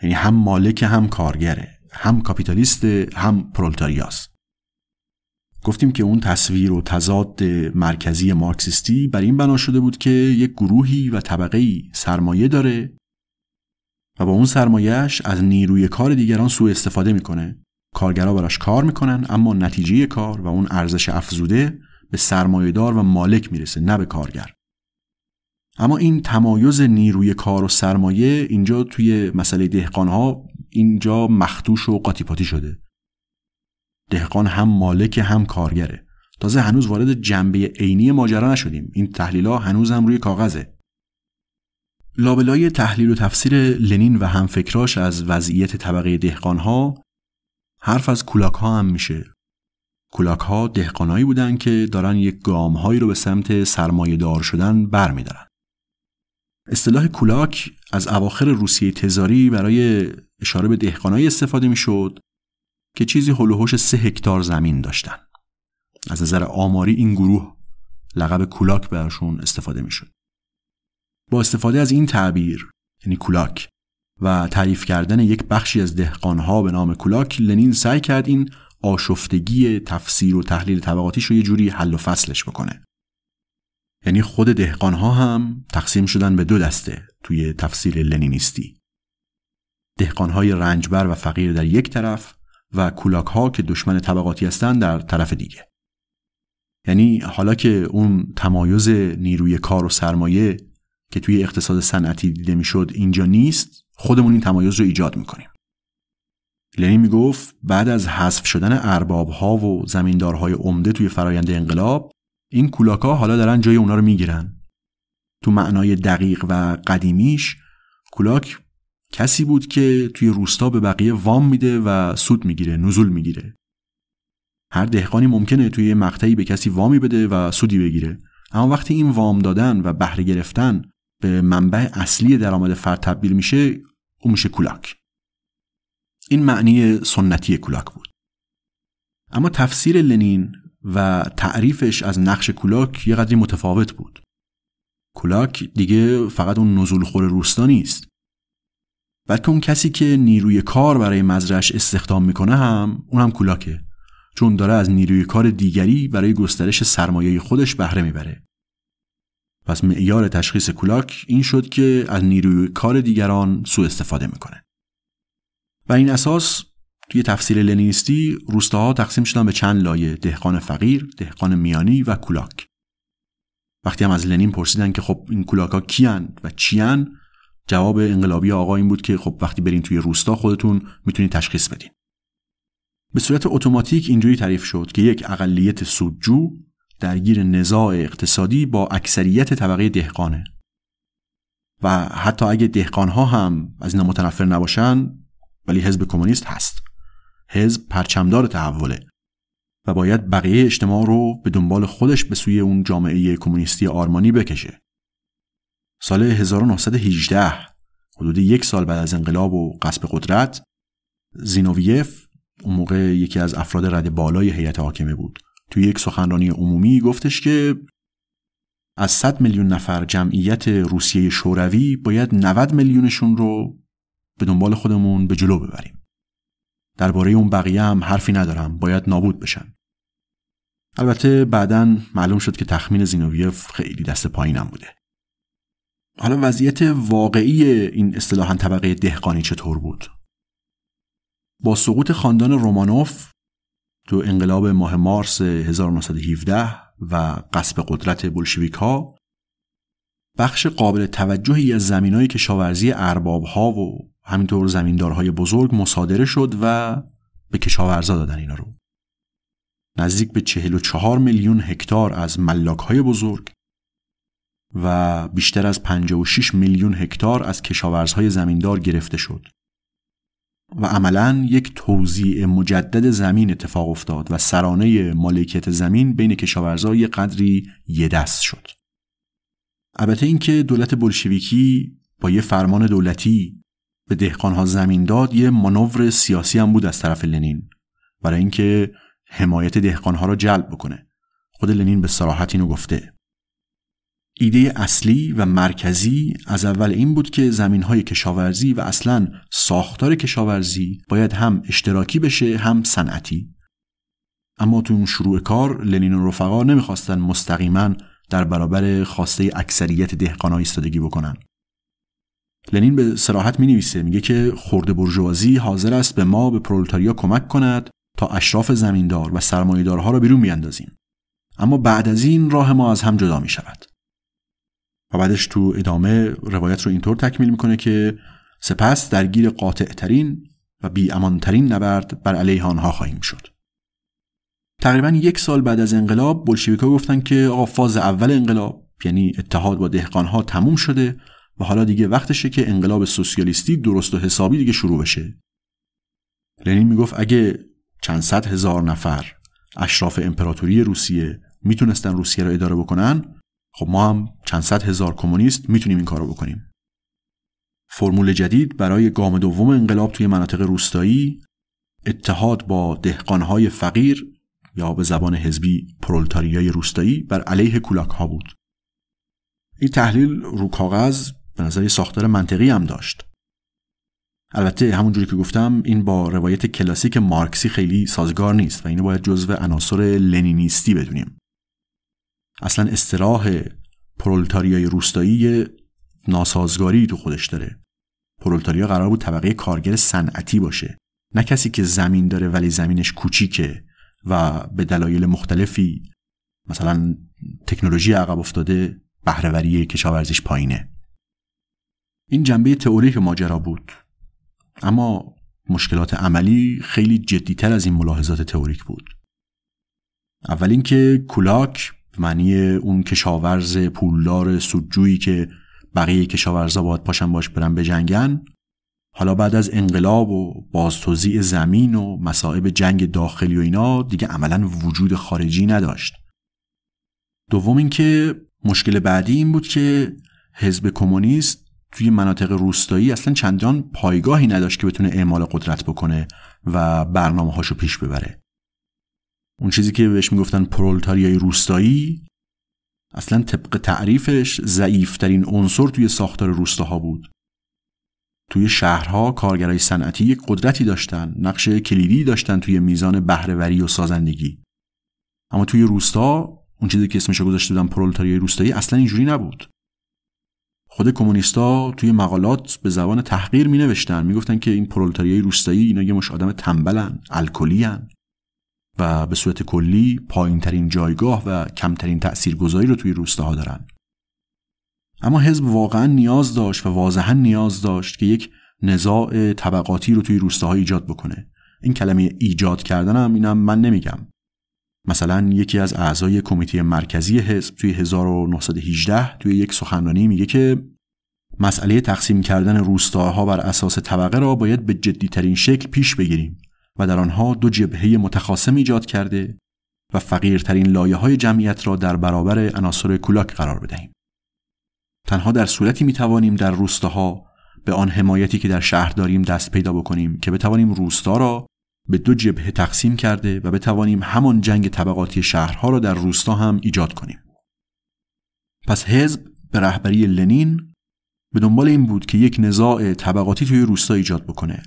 یعنی هم مالک هم کارگره. هم کاپیتالیست هم پرولتاریاست. گفتیم که اون تصویر و تضاد مرکزی مارکسیستی بر این بنا شده بود که یک گروهی و طبقه سرمایه داره و با اون سرمایهش از نیروی کار دیگران سوء استفاده می‌کنه. کارگرا براش کار می‌کنن اما نتیجه کار و اون ارزش افزوده به سرمایهدار و مالک می‌رسه نه به کارگر. اما این تمایز نیروی کار و سرمایه اینجا توی مسئله دهقانها اینجا مختوش و قاطی شده. دهقان هم مالک هم کارگره. تازه هنوز وارد جنبه عینی ماجرا نشدیم. این تحلیل ها هنوز هم روی کاغذه. لابلای تحلیل و تفسیر لنین و همفکراش از وضعیت طبقه دهقانها حرف از کولاک ها هم میشه. کولاک ها دهقانایی بودن که دارن یک گام هایی رو به سمت سرمایه دار شدن برمیدارن. اصطلاح کولاک از اواخر روسیه تزاری برای اشاره به دهقانایی استفاده می‌شد که چیزی هلوهوش سه هکتار زمین داشتن. از نظر آماری این گروه لقب کولاک براشون استفاده می‌شد. با استفاده از این تعبیر یعنی کولاک و تعریف کردن یک بخشی از دهقانها به نام کولاک لنین سعی کرد این آشفتگی تفسیر و تحلیل طبقاتیش رو یه جوری حل و فصلش بکنه. یعنی خود دهقانها هم تقسیم شدن به دو دسته توی تفسیر لنینیستی. دهقانهای رنجبر و فقیر در یک طرف و کولاک ها که دشمن طبقاتی هستند در طرف دیگه. یعنی حالا که اون تمایز نیروی کار و سرمایه که توی اقتصاد صنعتی دیده می‌شد اینجا نیست خودمون این تمایز رو ایجاد می‌کنیم. لنین می‌گفت بعد از حذف شدن ارباب ها و زمیندارهای عمده توی فرایند انقلاب این کولاکا حالا دارن جای اونا رو می‌گیرن. تو معنای دقیق و قدیمیش کولاک کسی بود که توی روستا به بقیه وام میده و سود می‌گیره نزول می‌گیره. هر دهقانی ممکنه توی مقطعی به کسی وامی بده و سودی بگیره. اما وقتی این وام دادن و بهره گرفتن به منبع اصلی درآمد فرد تبدیل میشه اون میشه کولاک این معنی سنتی کولاک بود. اما تفسیر لنین و تعریفش از نقش کولاک یه قدری متفاوت بود. کولاک دیگه فقط اون نزول خور روستا نیست. بلکه اون کسی که نیروی کار برای مزرعش استخدام می‌کنه هم اون هم کولاکه. چون داره از نیروی کار دیگری برای گسترش سرمایه خودش بهره می‌بره. پس معیار تشخیص کولاک این شد که از نیروی کار دیگران سوء استفاده می‌کنه. و این اساس توی تفسیر لنینیستی روستاها تقسیم شدن به چند لایه دهقان فقیر، دهقان میانی و کولاک. وقتی هم از لنین پرسیدن که خب این کولاکا کیان و چیان جواب انقلابی آقا این بود که خب وقتی برین توی روستا خودتون می‌تونید تشخیص بدین. به صورت اتوماتیک اینجوری تعریف شد که یک اقلیت سودجو درگیر نزاع اقتصادی با اکثریت طبقه دهقانه و حتی اگه دهقانها هم از این متنفر نباشن ولی حزب کمونیست هست حزب پرچمدار تحوله و باید بقیه اجتماع رو به دنبال خودش به سوی اون جامعه کمونیستی آرمانی بکشه. سال 1918 حدود یک سال بعد از انقلاب و قصب قدرت زینوویف اون موقع یکی از افراد رد بالای هیئت حاکمه بود. توی یک سخنرانی عمومی گفتش که از 100 میلیون نفر جمعیت روسیه شوروی باید 90 میلیونشون رو به دنبال خودمون به جلو ببریم. درباره اون بقیه هم حرفی ندارم باید نابود بشن. البته بعدا معلوم شد که تخمین زینوویف خیلی دست پایینم بوده. حالا وضعیت واقعی این اصطلاحا طبقه دهقانی چطور بود؟ با سقوط خاندان رومانوف تو انقلاب ماه مارس 1917 و قصب قدرت بلشویک ها بخش قابل توجهی از زمینای کشاورزی ارباب ها و همینطور زمیندارهای بزرگ مصادره شد و به کشاورزا دادن اینا رو. نزدیک به 44 میلیون هکتار از ملاک های بزرگ و بیشتر از 56 میلیون هکتار از کشاورزهای زمیندار گرفته شد. و عملا یک توزیع مجدد زمین اتفاق افتاد و سرانه مالکیت زمین بین کشاورزای قدری یه دست شد. البته اینکه دولت بلشویکی با یه فرمان دولتی به دهقانها زمین داد یه مانور سیاسی هم بود از طرف لنین. برای اینکه حمایت دهقانها را جلب بکنه. خود لنین به صراحت اینو گفته. ایده اصلی و مرکزی از اول این بود که زمین های کشاورزی و اصلا ساختار کشاورزی باید هم اشتراکی بشه هم صنعتی. اما تو اون شروع کار لنین و رفقا نمی‌خواستن مستقیما در برابر خواسته اکثریت دهقانها ایستادگی بکنن. لنین به سراحت می نویسه میگه که خورده برجوازی حاضر است به ما به پرولتاریا کمک کند تا اشراف زمیندار و سرمایه‌دارها را بیرون بیاندازیم. اما بعد از این راه ما از هم جدا می شود و بعدش تو ادامه روایت رو اینطور تکمیل می‌کنه که سپس درگیر قاطع ترین و بی ترین نبرد بر علیه آنها خواهیم شد. تقریبا یک سال بعد از انقلاب بلشویکا گفتن که آقا فاز اول انقلاب یعنی اتحاد با دهقانها تموم شده و حالا دیگه وقتشه که انقلاب سوسیالیستی درست و حسابی دیگه شروع بشه. لنین می‌گفت اگه چند صد هزار نفر اشراف امپراتوری روسیه می‌تونستن روسیه رو اداره بکنن خب ما هم چند صد هزار کمونیست می‌تونیم این کارو بکنیم. فرمول جدید برای گام دوم انقلاب توی مناطق روستایی اتحاد با دهقانهای فقیر یا به زبان حزبی پرولتاریای روستایی بر علیه کولاک ها بود. این تحلیل رو کاغذ به نظر ساختار منطقی هم داشت. البته همونجوری که گفتم این با روایت کلاسیک مارکسی خیلی سازگار نیست و اینو باید جزو عناصر لنینیستی بدونیم. اصلا استراح پرولتاریای روستایی ناسازگاری تو خودش داره. پرولتاریا قرار بود طبقه کارگر صنعتی باشه. نه کسی که زمین داره ولی زمینش کوچیکه و به دلایل مختلفی مثلا تکنولوژی عقب افتاده بهرهوری کشاورزیش پایینه. این جنبه تئوریک ماجرا بود. اما مشکلات عملی خیلی جدیتر از این ملاحظات تئوریک بود. اول اینکه کولاک معنی اون کشاورز پولدار سودجویی که بقیه کشاورزا باید پاشن باش برن بجنگن. حالا بعد از انقلاب و بازتوزیع زمین و مصائب جنگ داخلی و اینا دیگه عملا وجود خارجی نداشت. دوم اینکه مشکل بعدی این بود که حزب کمونیست توی مناطق روستایی اصلا چندان پایگاهی نداشت که بتونه اعمال قدرت بکنه و برنامه هاشو پیش ببره. اون چیزی که بهش می‌گفتن پرولتاریای روستایی اصلا طبق تعریفش ضعیفترین عنصر توی ساختار روستاها بود. توی شهرها کارگرای صنعتی یک قدرتی داشتن نقش کلیدی داشتن توی میزان بهرهوری و سازندگی. اما توی روستا اون چیزی که اسمش گذاشته بودن پرولتاریای روستایی اصلا اینجوری نبود. خود کمونیستا توی مقالات به زبان تحقیر می نوشتن می که این پرولتاریای روستایی اینا یه مش آدم تنبلن الکلیان. و به صورت کلی پایین ترین جایگاه و کمترین تاثیرگذاری رو توی روستاها دارن. اما حزب واقعا نیاز داشت و واضحا نیاز داشت که یک نزاع طبقاتی رو توی روستاها ایجاد بکنه. این کلمه ایجاد کردن هم اینم من نمیگم. مثلا یکی از اعضای کمیته مرکزی حزب توی 1918 توی یک سخنرانی میگه که مسئله تقسیم کردن روستاها بر اساس طبقه را باید به جدیترین شکل پیش بگیریم. و در آنها دو جبهه متخاصم ایجاد کرده و فقیرترین لایه های جمعیت را در برابر عناصر کولاک قرار بدهیم. تنها در صورتی می توانیم در روستاها به آن حمایتی که در شهر داریم دست پیدا بکنیم که بتوانیم روستا را به دو جبهه تقسیم کرده و بتوانیم همان جنگ طبقاتی شهرها را در روستا هم ایجاد کنیم. پس حزب به رهبری لنین به دنبال این بود که یک نزاع طبقاتی توی روستا ایجاد بکنه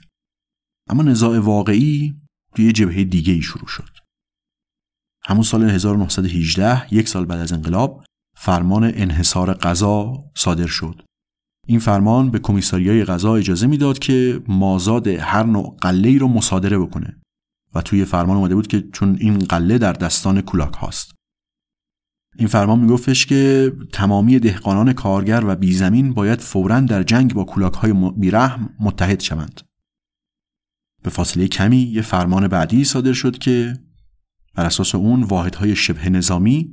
اما نزاع واقعی توی جبهه دیگه ای شروع شد. همون سال 1918 یک سال بعد از انقلاب فرمان انحصار غذا صادر شد. این فرمان به کمیساریای غذا اجازه می‌داد که مازاد هر نوع قله ای رو مصادره بکنه و توی فرمان اومده بود که چون این قله در دستان کولاک هاست. این فرمان میگفتش که تمامی دهقانان کارگر و بیزمین باید فورا در جنگ با کولاک های بیرحم متحد شوند. به فاصله کمی یه فرمان بعدی صادر شد که بر اساس اون واحدهای شبه نظامی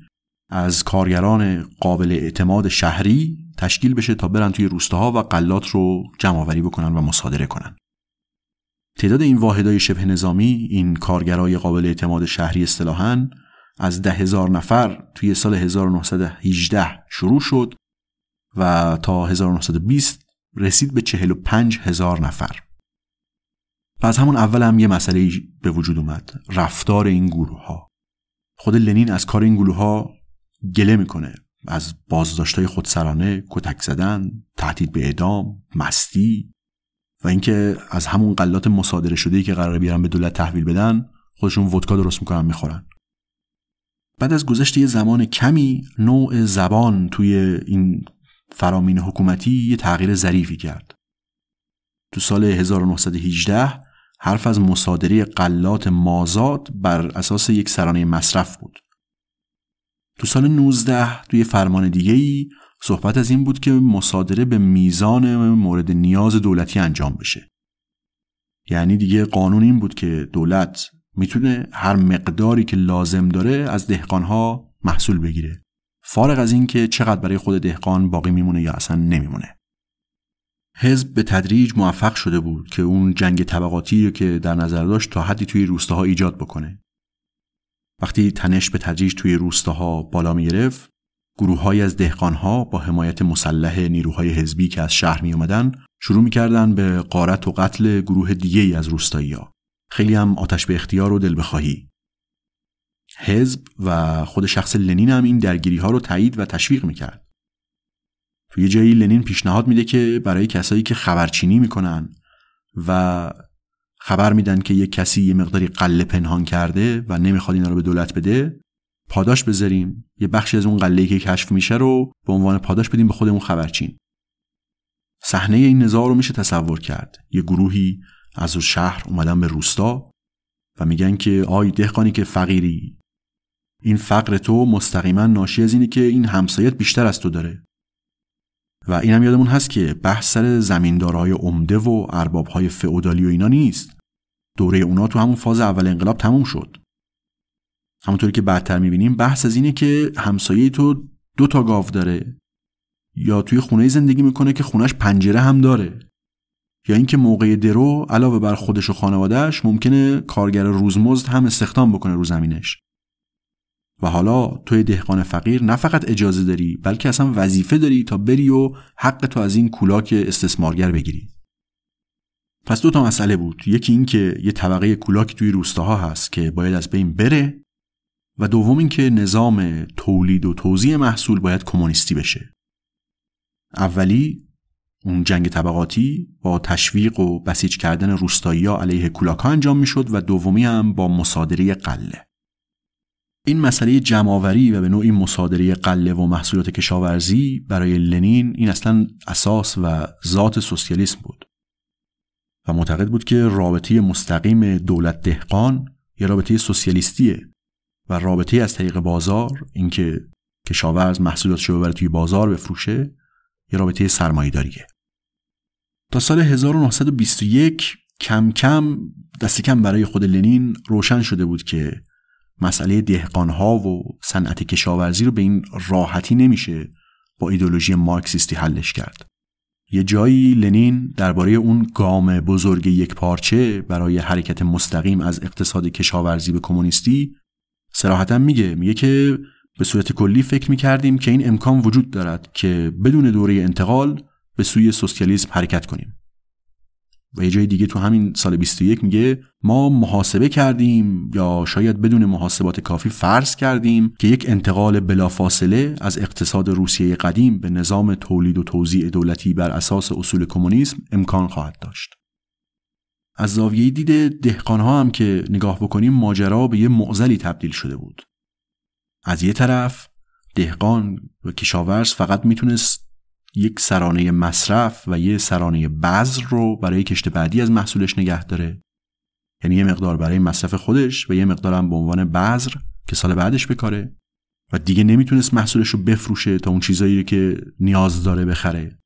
از کارگران قابل اعتماد شهری تشکیل بشه تا برن توی روستاها و قلات رو جمع آوری بکنن و مصادره کنن. تعداد این واحدهای شبه نظامی این کارگرای قابل اعتماد شهری اصطلاحاً از ده هزار نفر توی سال 1918 شروع شد و تا 1920 رسید به 45 هزار نفر. و از همون اول هم یه مسئله به وجود اومد. رفتار این گروه ها خود لنین از کار این گروه ها گله می‌کنه. از بازداشتهای خودسرانه کتک زدن تهدید به اعدام مستی و اینکه از همون قلات مصادره شده که قرار بیارن به دولت تحویل بدن خودشون ودکا درست می‌کنن می‌خورن. بعد از گذشت یه زمان کمی نوع زبان توی این فرامین حکومتی یه تغییر ظریفی کرد. تو سال 1918 حرف از مصادره قلات مازاد بر اساس یک سرانه مصرف بود. تو سال 19 توی فرمان دیگه ای صحبت از این بود که مصادره به میزان مورد نیاز دولتی انجام بشه. یعنی دیگه قانون این بود که دولت می‌تونه هر مقداری که لازم داره از دهقانها محصول بگیره. فارغ از اینکه چقدر برای خود دهقان باقی میمونه یا اصلا نمیمونه. حزب به تدریج موفق شده بود که اون جنگ طبقاتی رو که در نظر داشت تا حدی توی روستاها ایجاد بکنه. وقتی تنش به تدریج توی روستاها بالا می گرفت، گروههایی از دهقانها با حمایت مسلح نیروهای حزبی که از شهر می اومدن شروع می‌کردن به قارت و قتل گروه دیگه ای از روستایی ها. خیلی هم آتش به اختیار و دل بخواهی. حزب و خود شخص لنین هم این درگیری ها رو تایید و تشویق می‌کرد. توی جایی لنین پیشنهاد میده که برای کسایی که خبرچینی می‌کنن و خبر میدن که یک کسی یه مقداری قله پنهان کرده و نمی‌خواد اینا رو به دولت بده پاداش بذاریم. یه بخشی از اون قله که کشف میشه رو به عنوان پاداش بدیم به خودمون خبرچین. صحنه این نزاع رو میشه تصور کرد. یه گروهی از شهر اومدن به روستا و میگن که آی دهقانی که فقیری این فقر تو مستقیما ناشی از اینه که این همسایت بیشتر از تو داره. و این هم یادمون هست که بحث سر زمیندارهای عمده و اربابهای فئودالی و اینا نیست. دوره اونا تو همون فاز اول انقلاب تموم شد. همونطوری که بعدتر می‌بینیم بحث از اینه که همسایه تو دو تا گاو داره. یا توی خونه زندگی می‌کنه که خونش پنجره هم داره. یا اینکه موقع درو علاوه بر خودش و خانوادهش ممکنه کارگر روزمزد هم استخدام بکنه رو زمینش. و حالا توی دهقان فقیر نه فقط اجازه داری بلکه اصلا وظیفه داری تا بری و حق تو از این کولاک استثمارگر بگیری. پس دو تا مسئله بود. یکی این که یه طبقه کولاک توی روستاها هست که باید از بین بره و دوم اینکه نظام تولید و توزیع محصول باید کمونیستی بشه. اولی اون جنگ طبقاتی با تشویق و بسیج کردن روستایی ها علیه کولاکا انجام می‌شد و دومی هم با مصادره قله. این مسئله جمعآوری و به نوعی مصادره قله و محصولات کشاورزی برای لنین این اصلا اساس و ذات سوسیالیسم بود و معتقد بود که رابطه مستقیم دولت دهقان یه رابطه سوسیالیستیه و رابطه از طریق بازار اینکه کشاورز محصولاتش رو ببره توی بازار بفروشه یه رابطه سرمایه‌داریه. تا سال 1921 کم کم دست کم برای خود لنین روشن شده بود که مسئله دهقانها و صنعت کشاورزی رو به این راحتی نمیشه با ایدولوژی مارکسیستی حلش کرد. یه جایی لنین درباره اون گام بزرگ یک پارچه برای حرکت مستقیم از اقتصاد کشاورزی به کمونیستی صراحتا میگه میگه که به صورت کلی فکر می‌کردیم که این امکان وجود دارد که بدون دوره انتقال به سوی سوسیالیسم حرکت کنیم. و یه جای دیگه تو همین سال 21 میگه ما محاسبه کردیم یا شاید بدون محاسبات کافی فرض کردیم که یک انتقال بلافاصله از اقتصاد روسیه قدیم به نظام تولید و توزیع دولتی بر اساس اصول کمونیسم امکان خواهد داشت. از زاویه دید دهقانها هم که نگاه بکنیم ماجرا به یه معزلی تبدیل شده بود. از یه طرف دهقان و کشاورز فقط می‌تونست یک سرانه مصرف و یه سرانه بذر رو برای کشت بعدی از محصولش نگه داره. یعنی یه مقدار برای مصرف خودش و یه مقدار هم به عنوان بذر که سال بعدش بکاره و دیگه نمی‌تونست محصولش رو بفروشه تا اون چیزایی که نیاز داره بخره.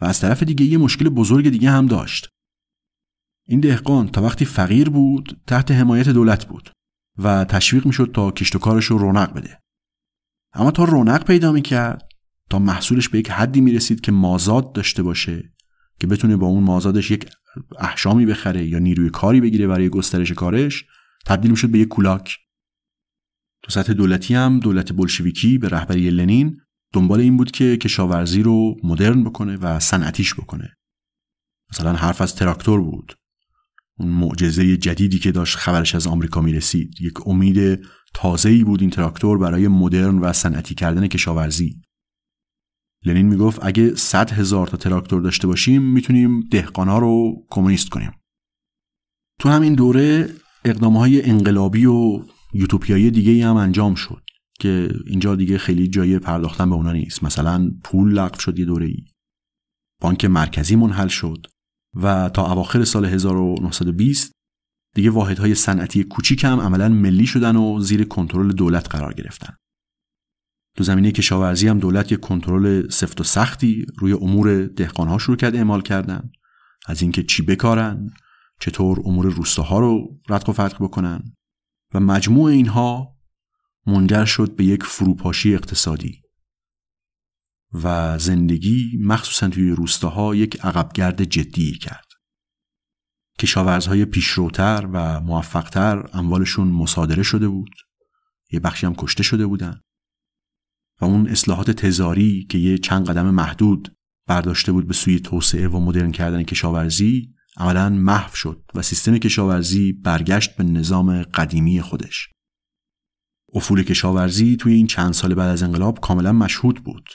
و از طرف دیگه یه مشکل بزرگ دیگه هم داشت. این دهقان تا وقتی فقیر بود تحت حمایت دولت بود و تشویق می‌شد تا کشت و کارش رو رونق بده. اما تا رونق پیدا می‌کرد تا محصولش به یک حدی می‌رسید که مازاد داشته باشه که بتونه با اون مازادش یک احشامی بخره یا نیروی کاری بگیره برای گسترش کارش تبدیل می‌شد به یک کولاک. تو سطح دولتی هم دولت بلشویکی به رهبری لنین دنبال این بود که کشاورزی رو مدرن بکنه و صنعتیش بکنه. مثلا حرف از تراکتور بود. اون معجزه جدیدی که داشت خبرش از آمریکا می‌رسید. یک امید تازه‌ای بود این تراکتور برای مدرن و صنعتی کردن کشاورزی. لنین می‌گفت اگه 100 هزار تا تراکتور داشته باشیم می‌تونیم دهقانا رو کمونیست کنیم. تو همین دوره اقدام های انقلابی و یوتوپیایی دیگه هم انجام شد که اینجا دیگه خیلی جای پرداختن به اونا نیست. مثلا پول لغو شد یه دوره ای بانک مرکزی منحل شد و تا اواخر سال 1920 دیگه واحدهای صنعتی کوچیک هم عملا ملی شدن و زیر کنترل دولت قرار گرفتن. تو زمینه کشاورزی هم دولت یک کنترل سفت و سختی روی امور دهقانها شروع کرد اعمال کردن. از اینکه چی بکارن چطور امور روستاها رو رد و فتق بکنن. و مجموع اینها منجر شد به یک فروپاشی اقتصادی. و زندگی مخصوصا توی روستاها یک عقبگرد جدی کرد. کشاورزهای پیشروتر و موفقتر اموالشون مصادره شده بود. یه بخشی هم کشته شده بودن. و اون اصلاحات تزاری که یه چند قدم محدود برداشته بود به سوی توسعه و مدرن کردن کشاورزی عملا محو شد و سیستم کشاورزی برگشت به نظام قدیمی خودش. افول کشاورزی توی این چند سال بعد از انقلاب کاملا مشهود بود.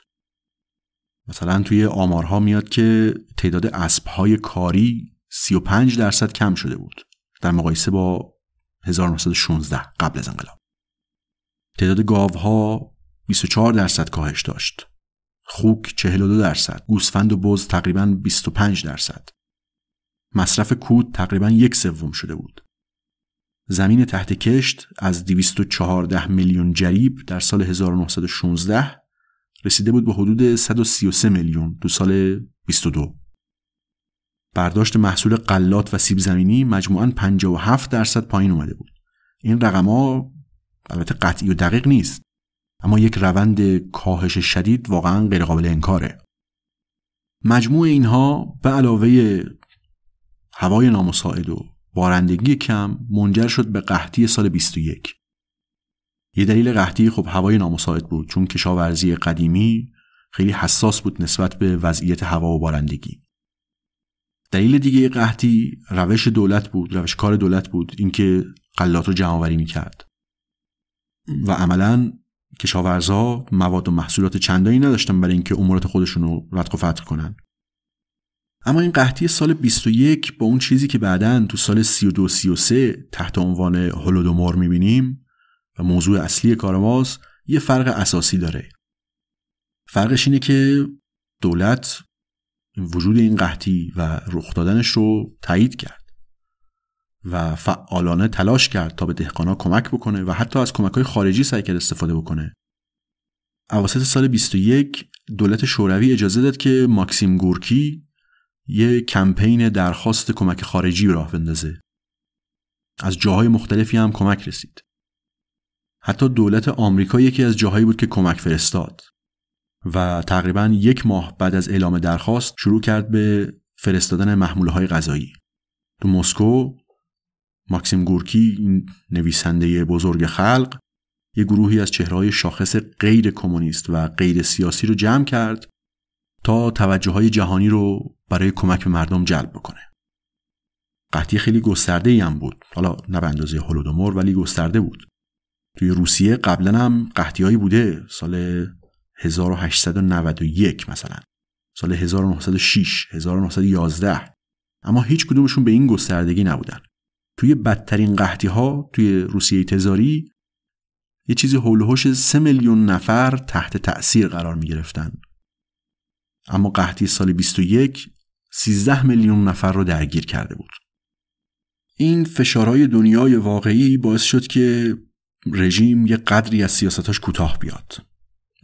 مثلا توی آمارها میاد که تعداد اسبهای کاری 35 درصد کم شده بود در مقایسه با 1916 قبل از انقلاب. تعداد گاوها 24 درصد کاهش داشت. خوک 42 درصد. گوسفند و بز تقریبا 25 درصد. مصرف کود تقریبا یک سوم شده بود. زمین تحت کشت از 214 میلیون جریب در سال 1916 رسیده بود به حدود 133 میلیون دو سال 22 برداشت محصول قلات و سیب زمینی مجموعاً 57 درصد پایین اومده بود. این رقم ها البته قطعی و دقیق نیست. اما یک روند کاهش شدید واقعا غیرقابل انکاره. مجموع اینها به علاوه هوای نامساعد و بارندگی کم منجر شد به قحطی سال 21 یه دلیل قحطی خب هوای نامساعد بود چون کشاورزی قدیمی خیلی حساس بود نسبت به وضعیت هوا و بارندگی دلیل دیگه قحطی روش دولت بود روش کار دولت بود اینکه قلات رو جمع می‌کرد. و عملا کشاورزا مواد و محصولات چندانی نداشتن برای اینکه امورات خودشون رو رتق و فتق کنن. اما این قحطی سال 21 با اون چیزی که بعدا تو سال 32 33 تحت عنوان هولودومور می‌بینیم و موضوع اصلی کار ماست یه فرق اساسی داره. فرقش اینه که دولت وجود این قحطی و رخ دادنش رو تایید کرد. و فعالانه تلاش کرد تا به دهقانا کمک بکنه و حتی از کمک های خارجی سعی کرد استفاده بکنه. اواسط سال 21 دولت شوروی اجازه داد که ماکسیم گورکی یه کمپین درخواست کمک خارجی راه بندازه. از جاهای مختلفی هم کمک رسید. حتی دولت آمریکا یکی از جاهایی بود که کمک فرستاد و تقریبا یک ماه بعد از اعلام درخواست شروع کرد به فرستادن محموله های غذایی. تو مسکو ماکسیم گورکی نویسنده بزرگ خلق یه گروهی از چهرهای شاخص غیر کمونیست و غیر سیاسی رو جمع کرد تا توجه های جهانی رو برای کمک به مردم جلب بکنه. قحطی خیلی گسترده ای هم بود. حالا نه به اندازه هولودومور ولی گسترده بود. توی روسیه قبلا هم قحطی بوده سال 1891 مثلا سال 1906 1911 اما هیچ کدومشون به این گستردگی نبودن توی بدترین قحطی ها توی روسیه تزاری یه چیزی حول سه میلیون نفر تحت تأثیر قرار می گرفتن. اما قحطی سال 21 13 میلیون نفر رو درگیر کرده بود. این فشارهای دنیای واقعی باعث شد که رژیم یه قدری از سیاستاش کوتاه بیاد.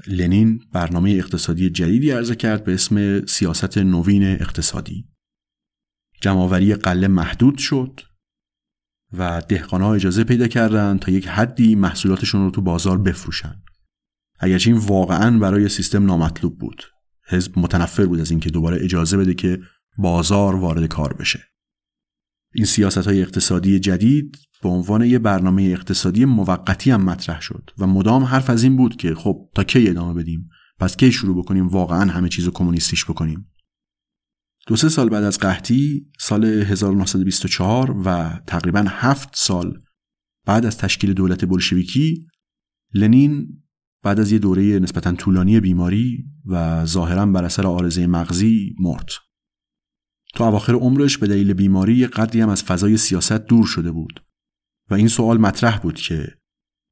لنین برنامه اقتصادی جدیدی عرضه کرد به اسم سیاست نوین اقتصادی. جمعآوری قله محدود شد و دهقانها اجازه پیدا کردند تا یک حدی محصولاتشون رو تو بازار بفروشن. اگرچه این واقعا برای سیستم نامطلوب بود. حزب متنفر بود از اینکه دوباره اجازه بده که بازار وارد کار بشه. این سیاست های اقتصادی جدید به عنوان یه برنامه اقتصادی موقتی هم مطرح شد و مدام حرف از این بود که خب تا کی ادامه بدیم پس کی شروع بکنیم واقعا همه چیز رو کمونیستیش بکنیم دو سه سال بعد از قحطی سال 1924 و تقریبا هفت سال بعد از تشکیل دولت بلشویکی لنین بعد از یه دوره نسبتا طولانی بیماری و ظاهرا بر اثر آرزه مغزی مرد. تا اواخر عمرش به دلیل بیماری قدری هم از فضای سیاست دور شده بود و این سوال مطرح بود که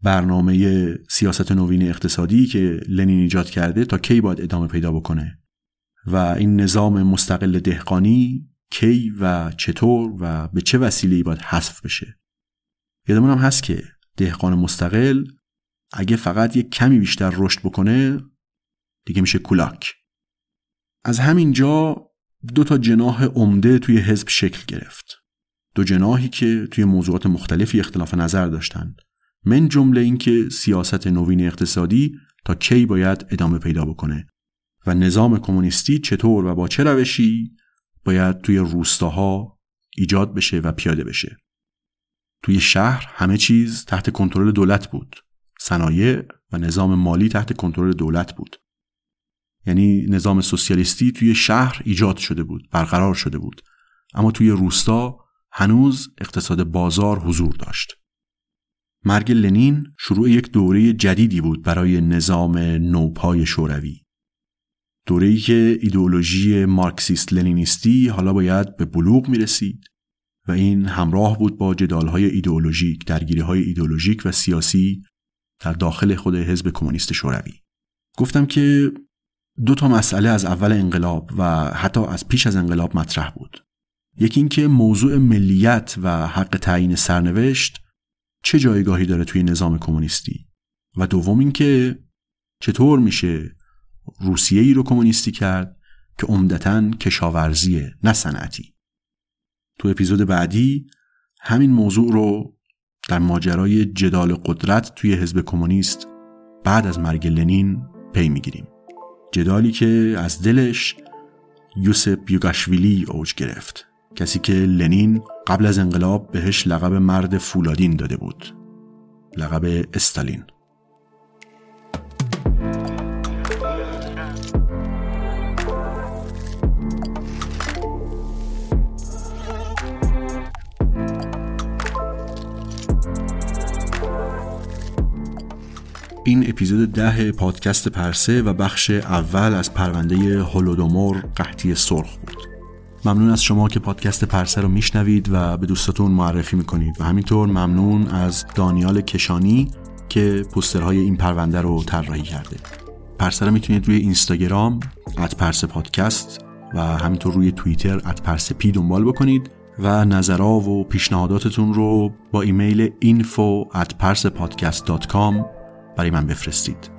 برنامه سیاست نوین اقتصادی که لنین ایجاد کرده تا کی باید ادامه پیدا بکنه؟ و این نظام مستقل دهقانی کی و چطور و به چه وسیله باید حذف بشه؟ یادمون هم هست که دهقان مستقل اگه فقط یک کمی بیشتر رشد بکنه دیگه میشه کولاک. از همین جا دو تا جناح عمده توی حزب شکل گرفت. دو جناحی که توی موضوعات مختلفی اختلاف نظر داشتند. من جمله اینکه سیاست نوین اقتصادی تا کی باید ادامه پیدا بکنه. و نظام کمونیستی چطور و با چه روشی باید توی روستاها ایجاد بشه و پیاده بشه. توی شهر همه چیز تحت کنترل دولت بود. صنایع و نظام مالی تحت کنترل دولت بود. یعنی نظام سوسیالیستی توی شهر ایجاد شده بود برقرار شده بود. اما توی روستا هنوز اقتصاد بازار حضور داشت. مرگ لنین شروع یک دوره جدیدی بود برای نظام نوپای شوروی. دوره‌ای که ایدئولوژی مارکسیست لنینیستی حالا باید به بلوغ می رسید و این همراه بود با جدالهای ایدئولوژیک، درگیریهای ایدئولوژیک و سیاسی در داخل خود حزب کمونیست شوروی. گفتم که دو تا مسئله از اول انقلاب و حتی از پیش از انقلاب مطرح بود. یکی اینکه موضوع ملیت و حق تعیین سرنوشت چه جایگاهی داره توی نظام کمونیستی و دوم اینکه چطور میشه روسیه ای رو کمونیستی کرد که عمدتا کشاورزیه نه صنعتی. تو اپیزود بعدی همین موضوع رو در ماجرای جدال قدرت توی حزب کمونیست بعد از مرگ لنین پی می‌گیریم. جدالی که از دلش یوسف یوگاشویلی اوج گرفت. کسی که لنین قبل از انقلاب بهش لقب مرد فولادین داده بود. لقب استالین. این اپیزود ده پادکست پرسه و بخش اول از پرونده هولودومور قحطی سرخ بود. ممنون از شما که پادکست پرسه رو میشنوید و به دوستاتون معرفی می‌کنید و همینطور ممنون از دانیال کشانی که پوسترهای این پرونده رو طراحی کرده. پرسه رو می‌تونید روی اینستاگرام at پرسه پادکست و همینطور روی توییتر at پرسه P دنبال بکنید و نظرها و پیشنهاداتتون رو با ایمیل info at برای من بفرستید.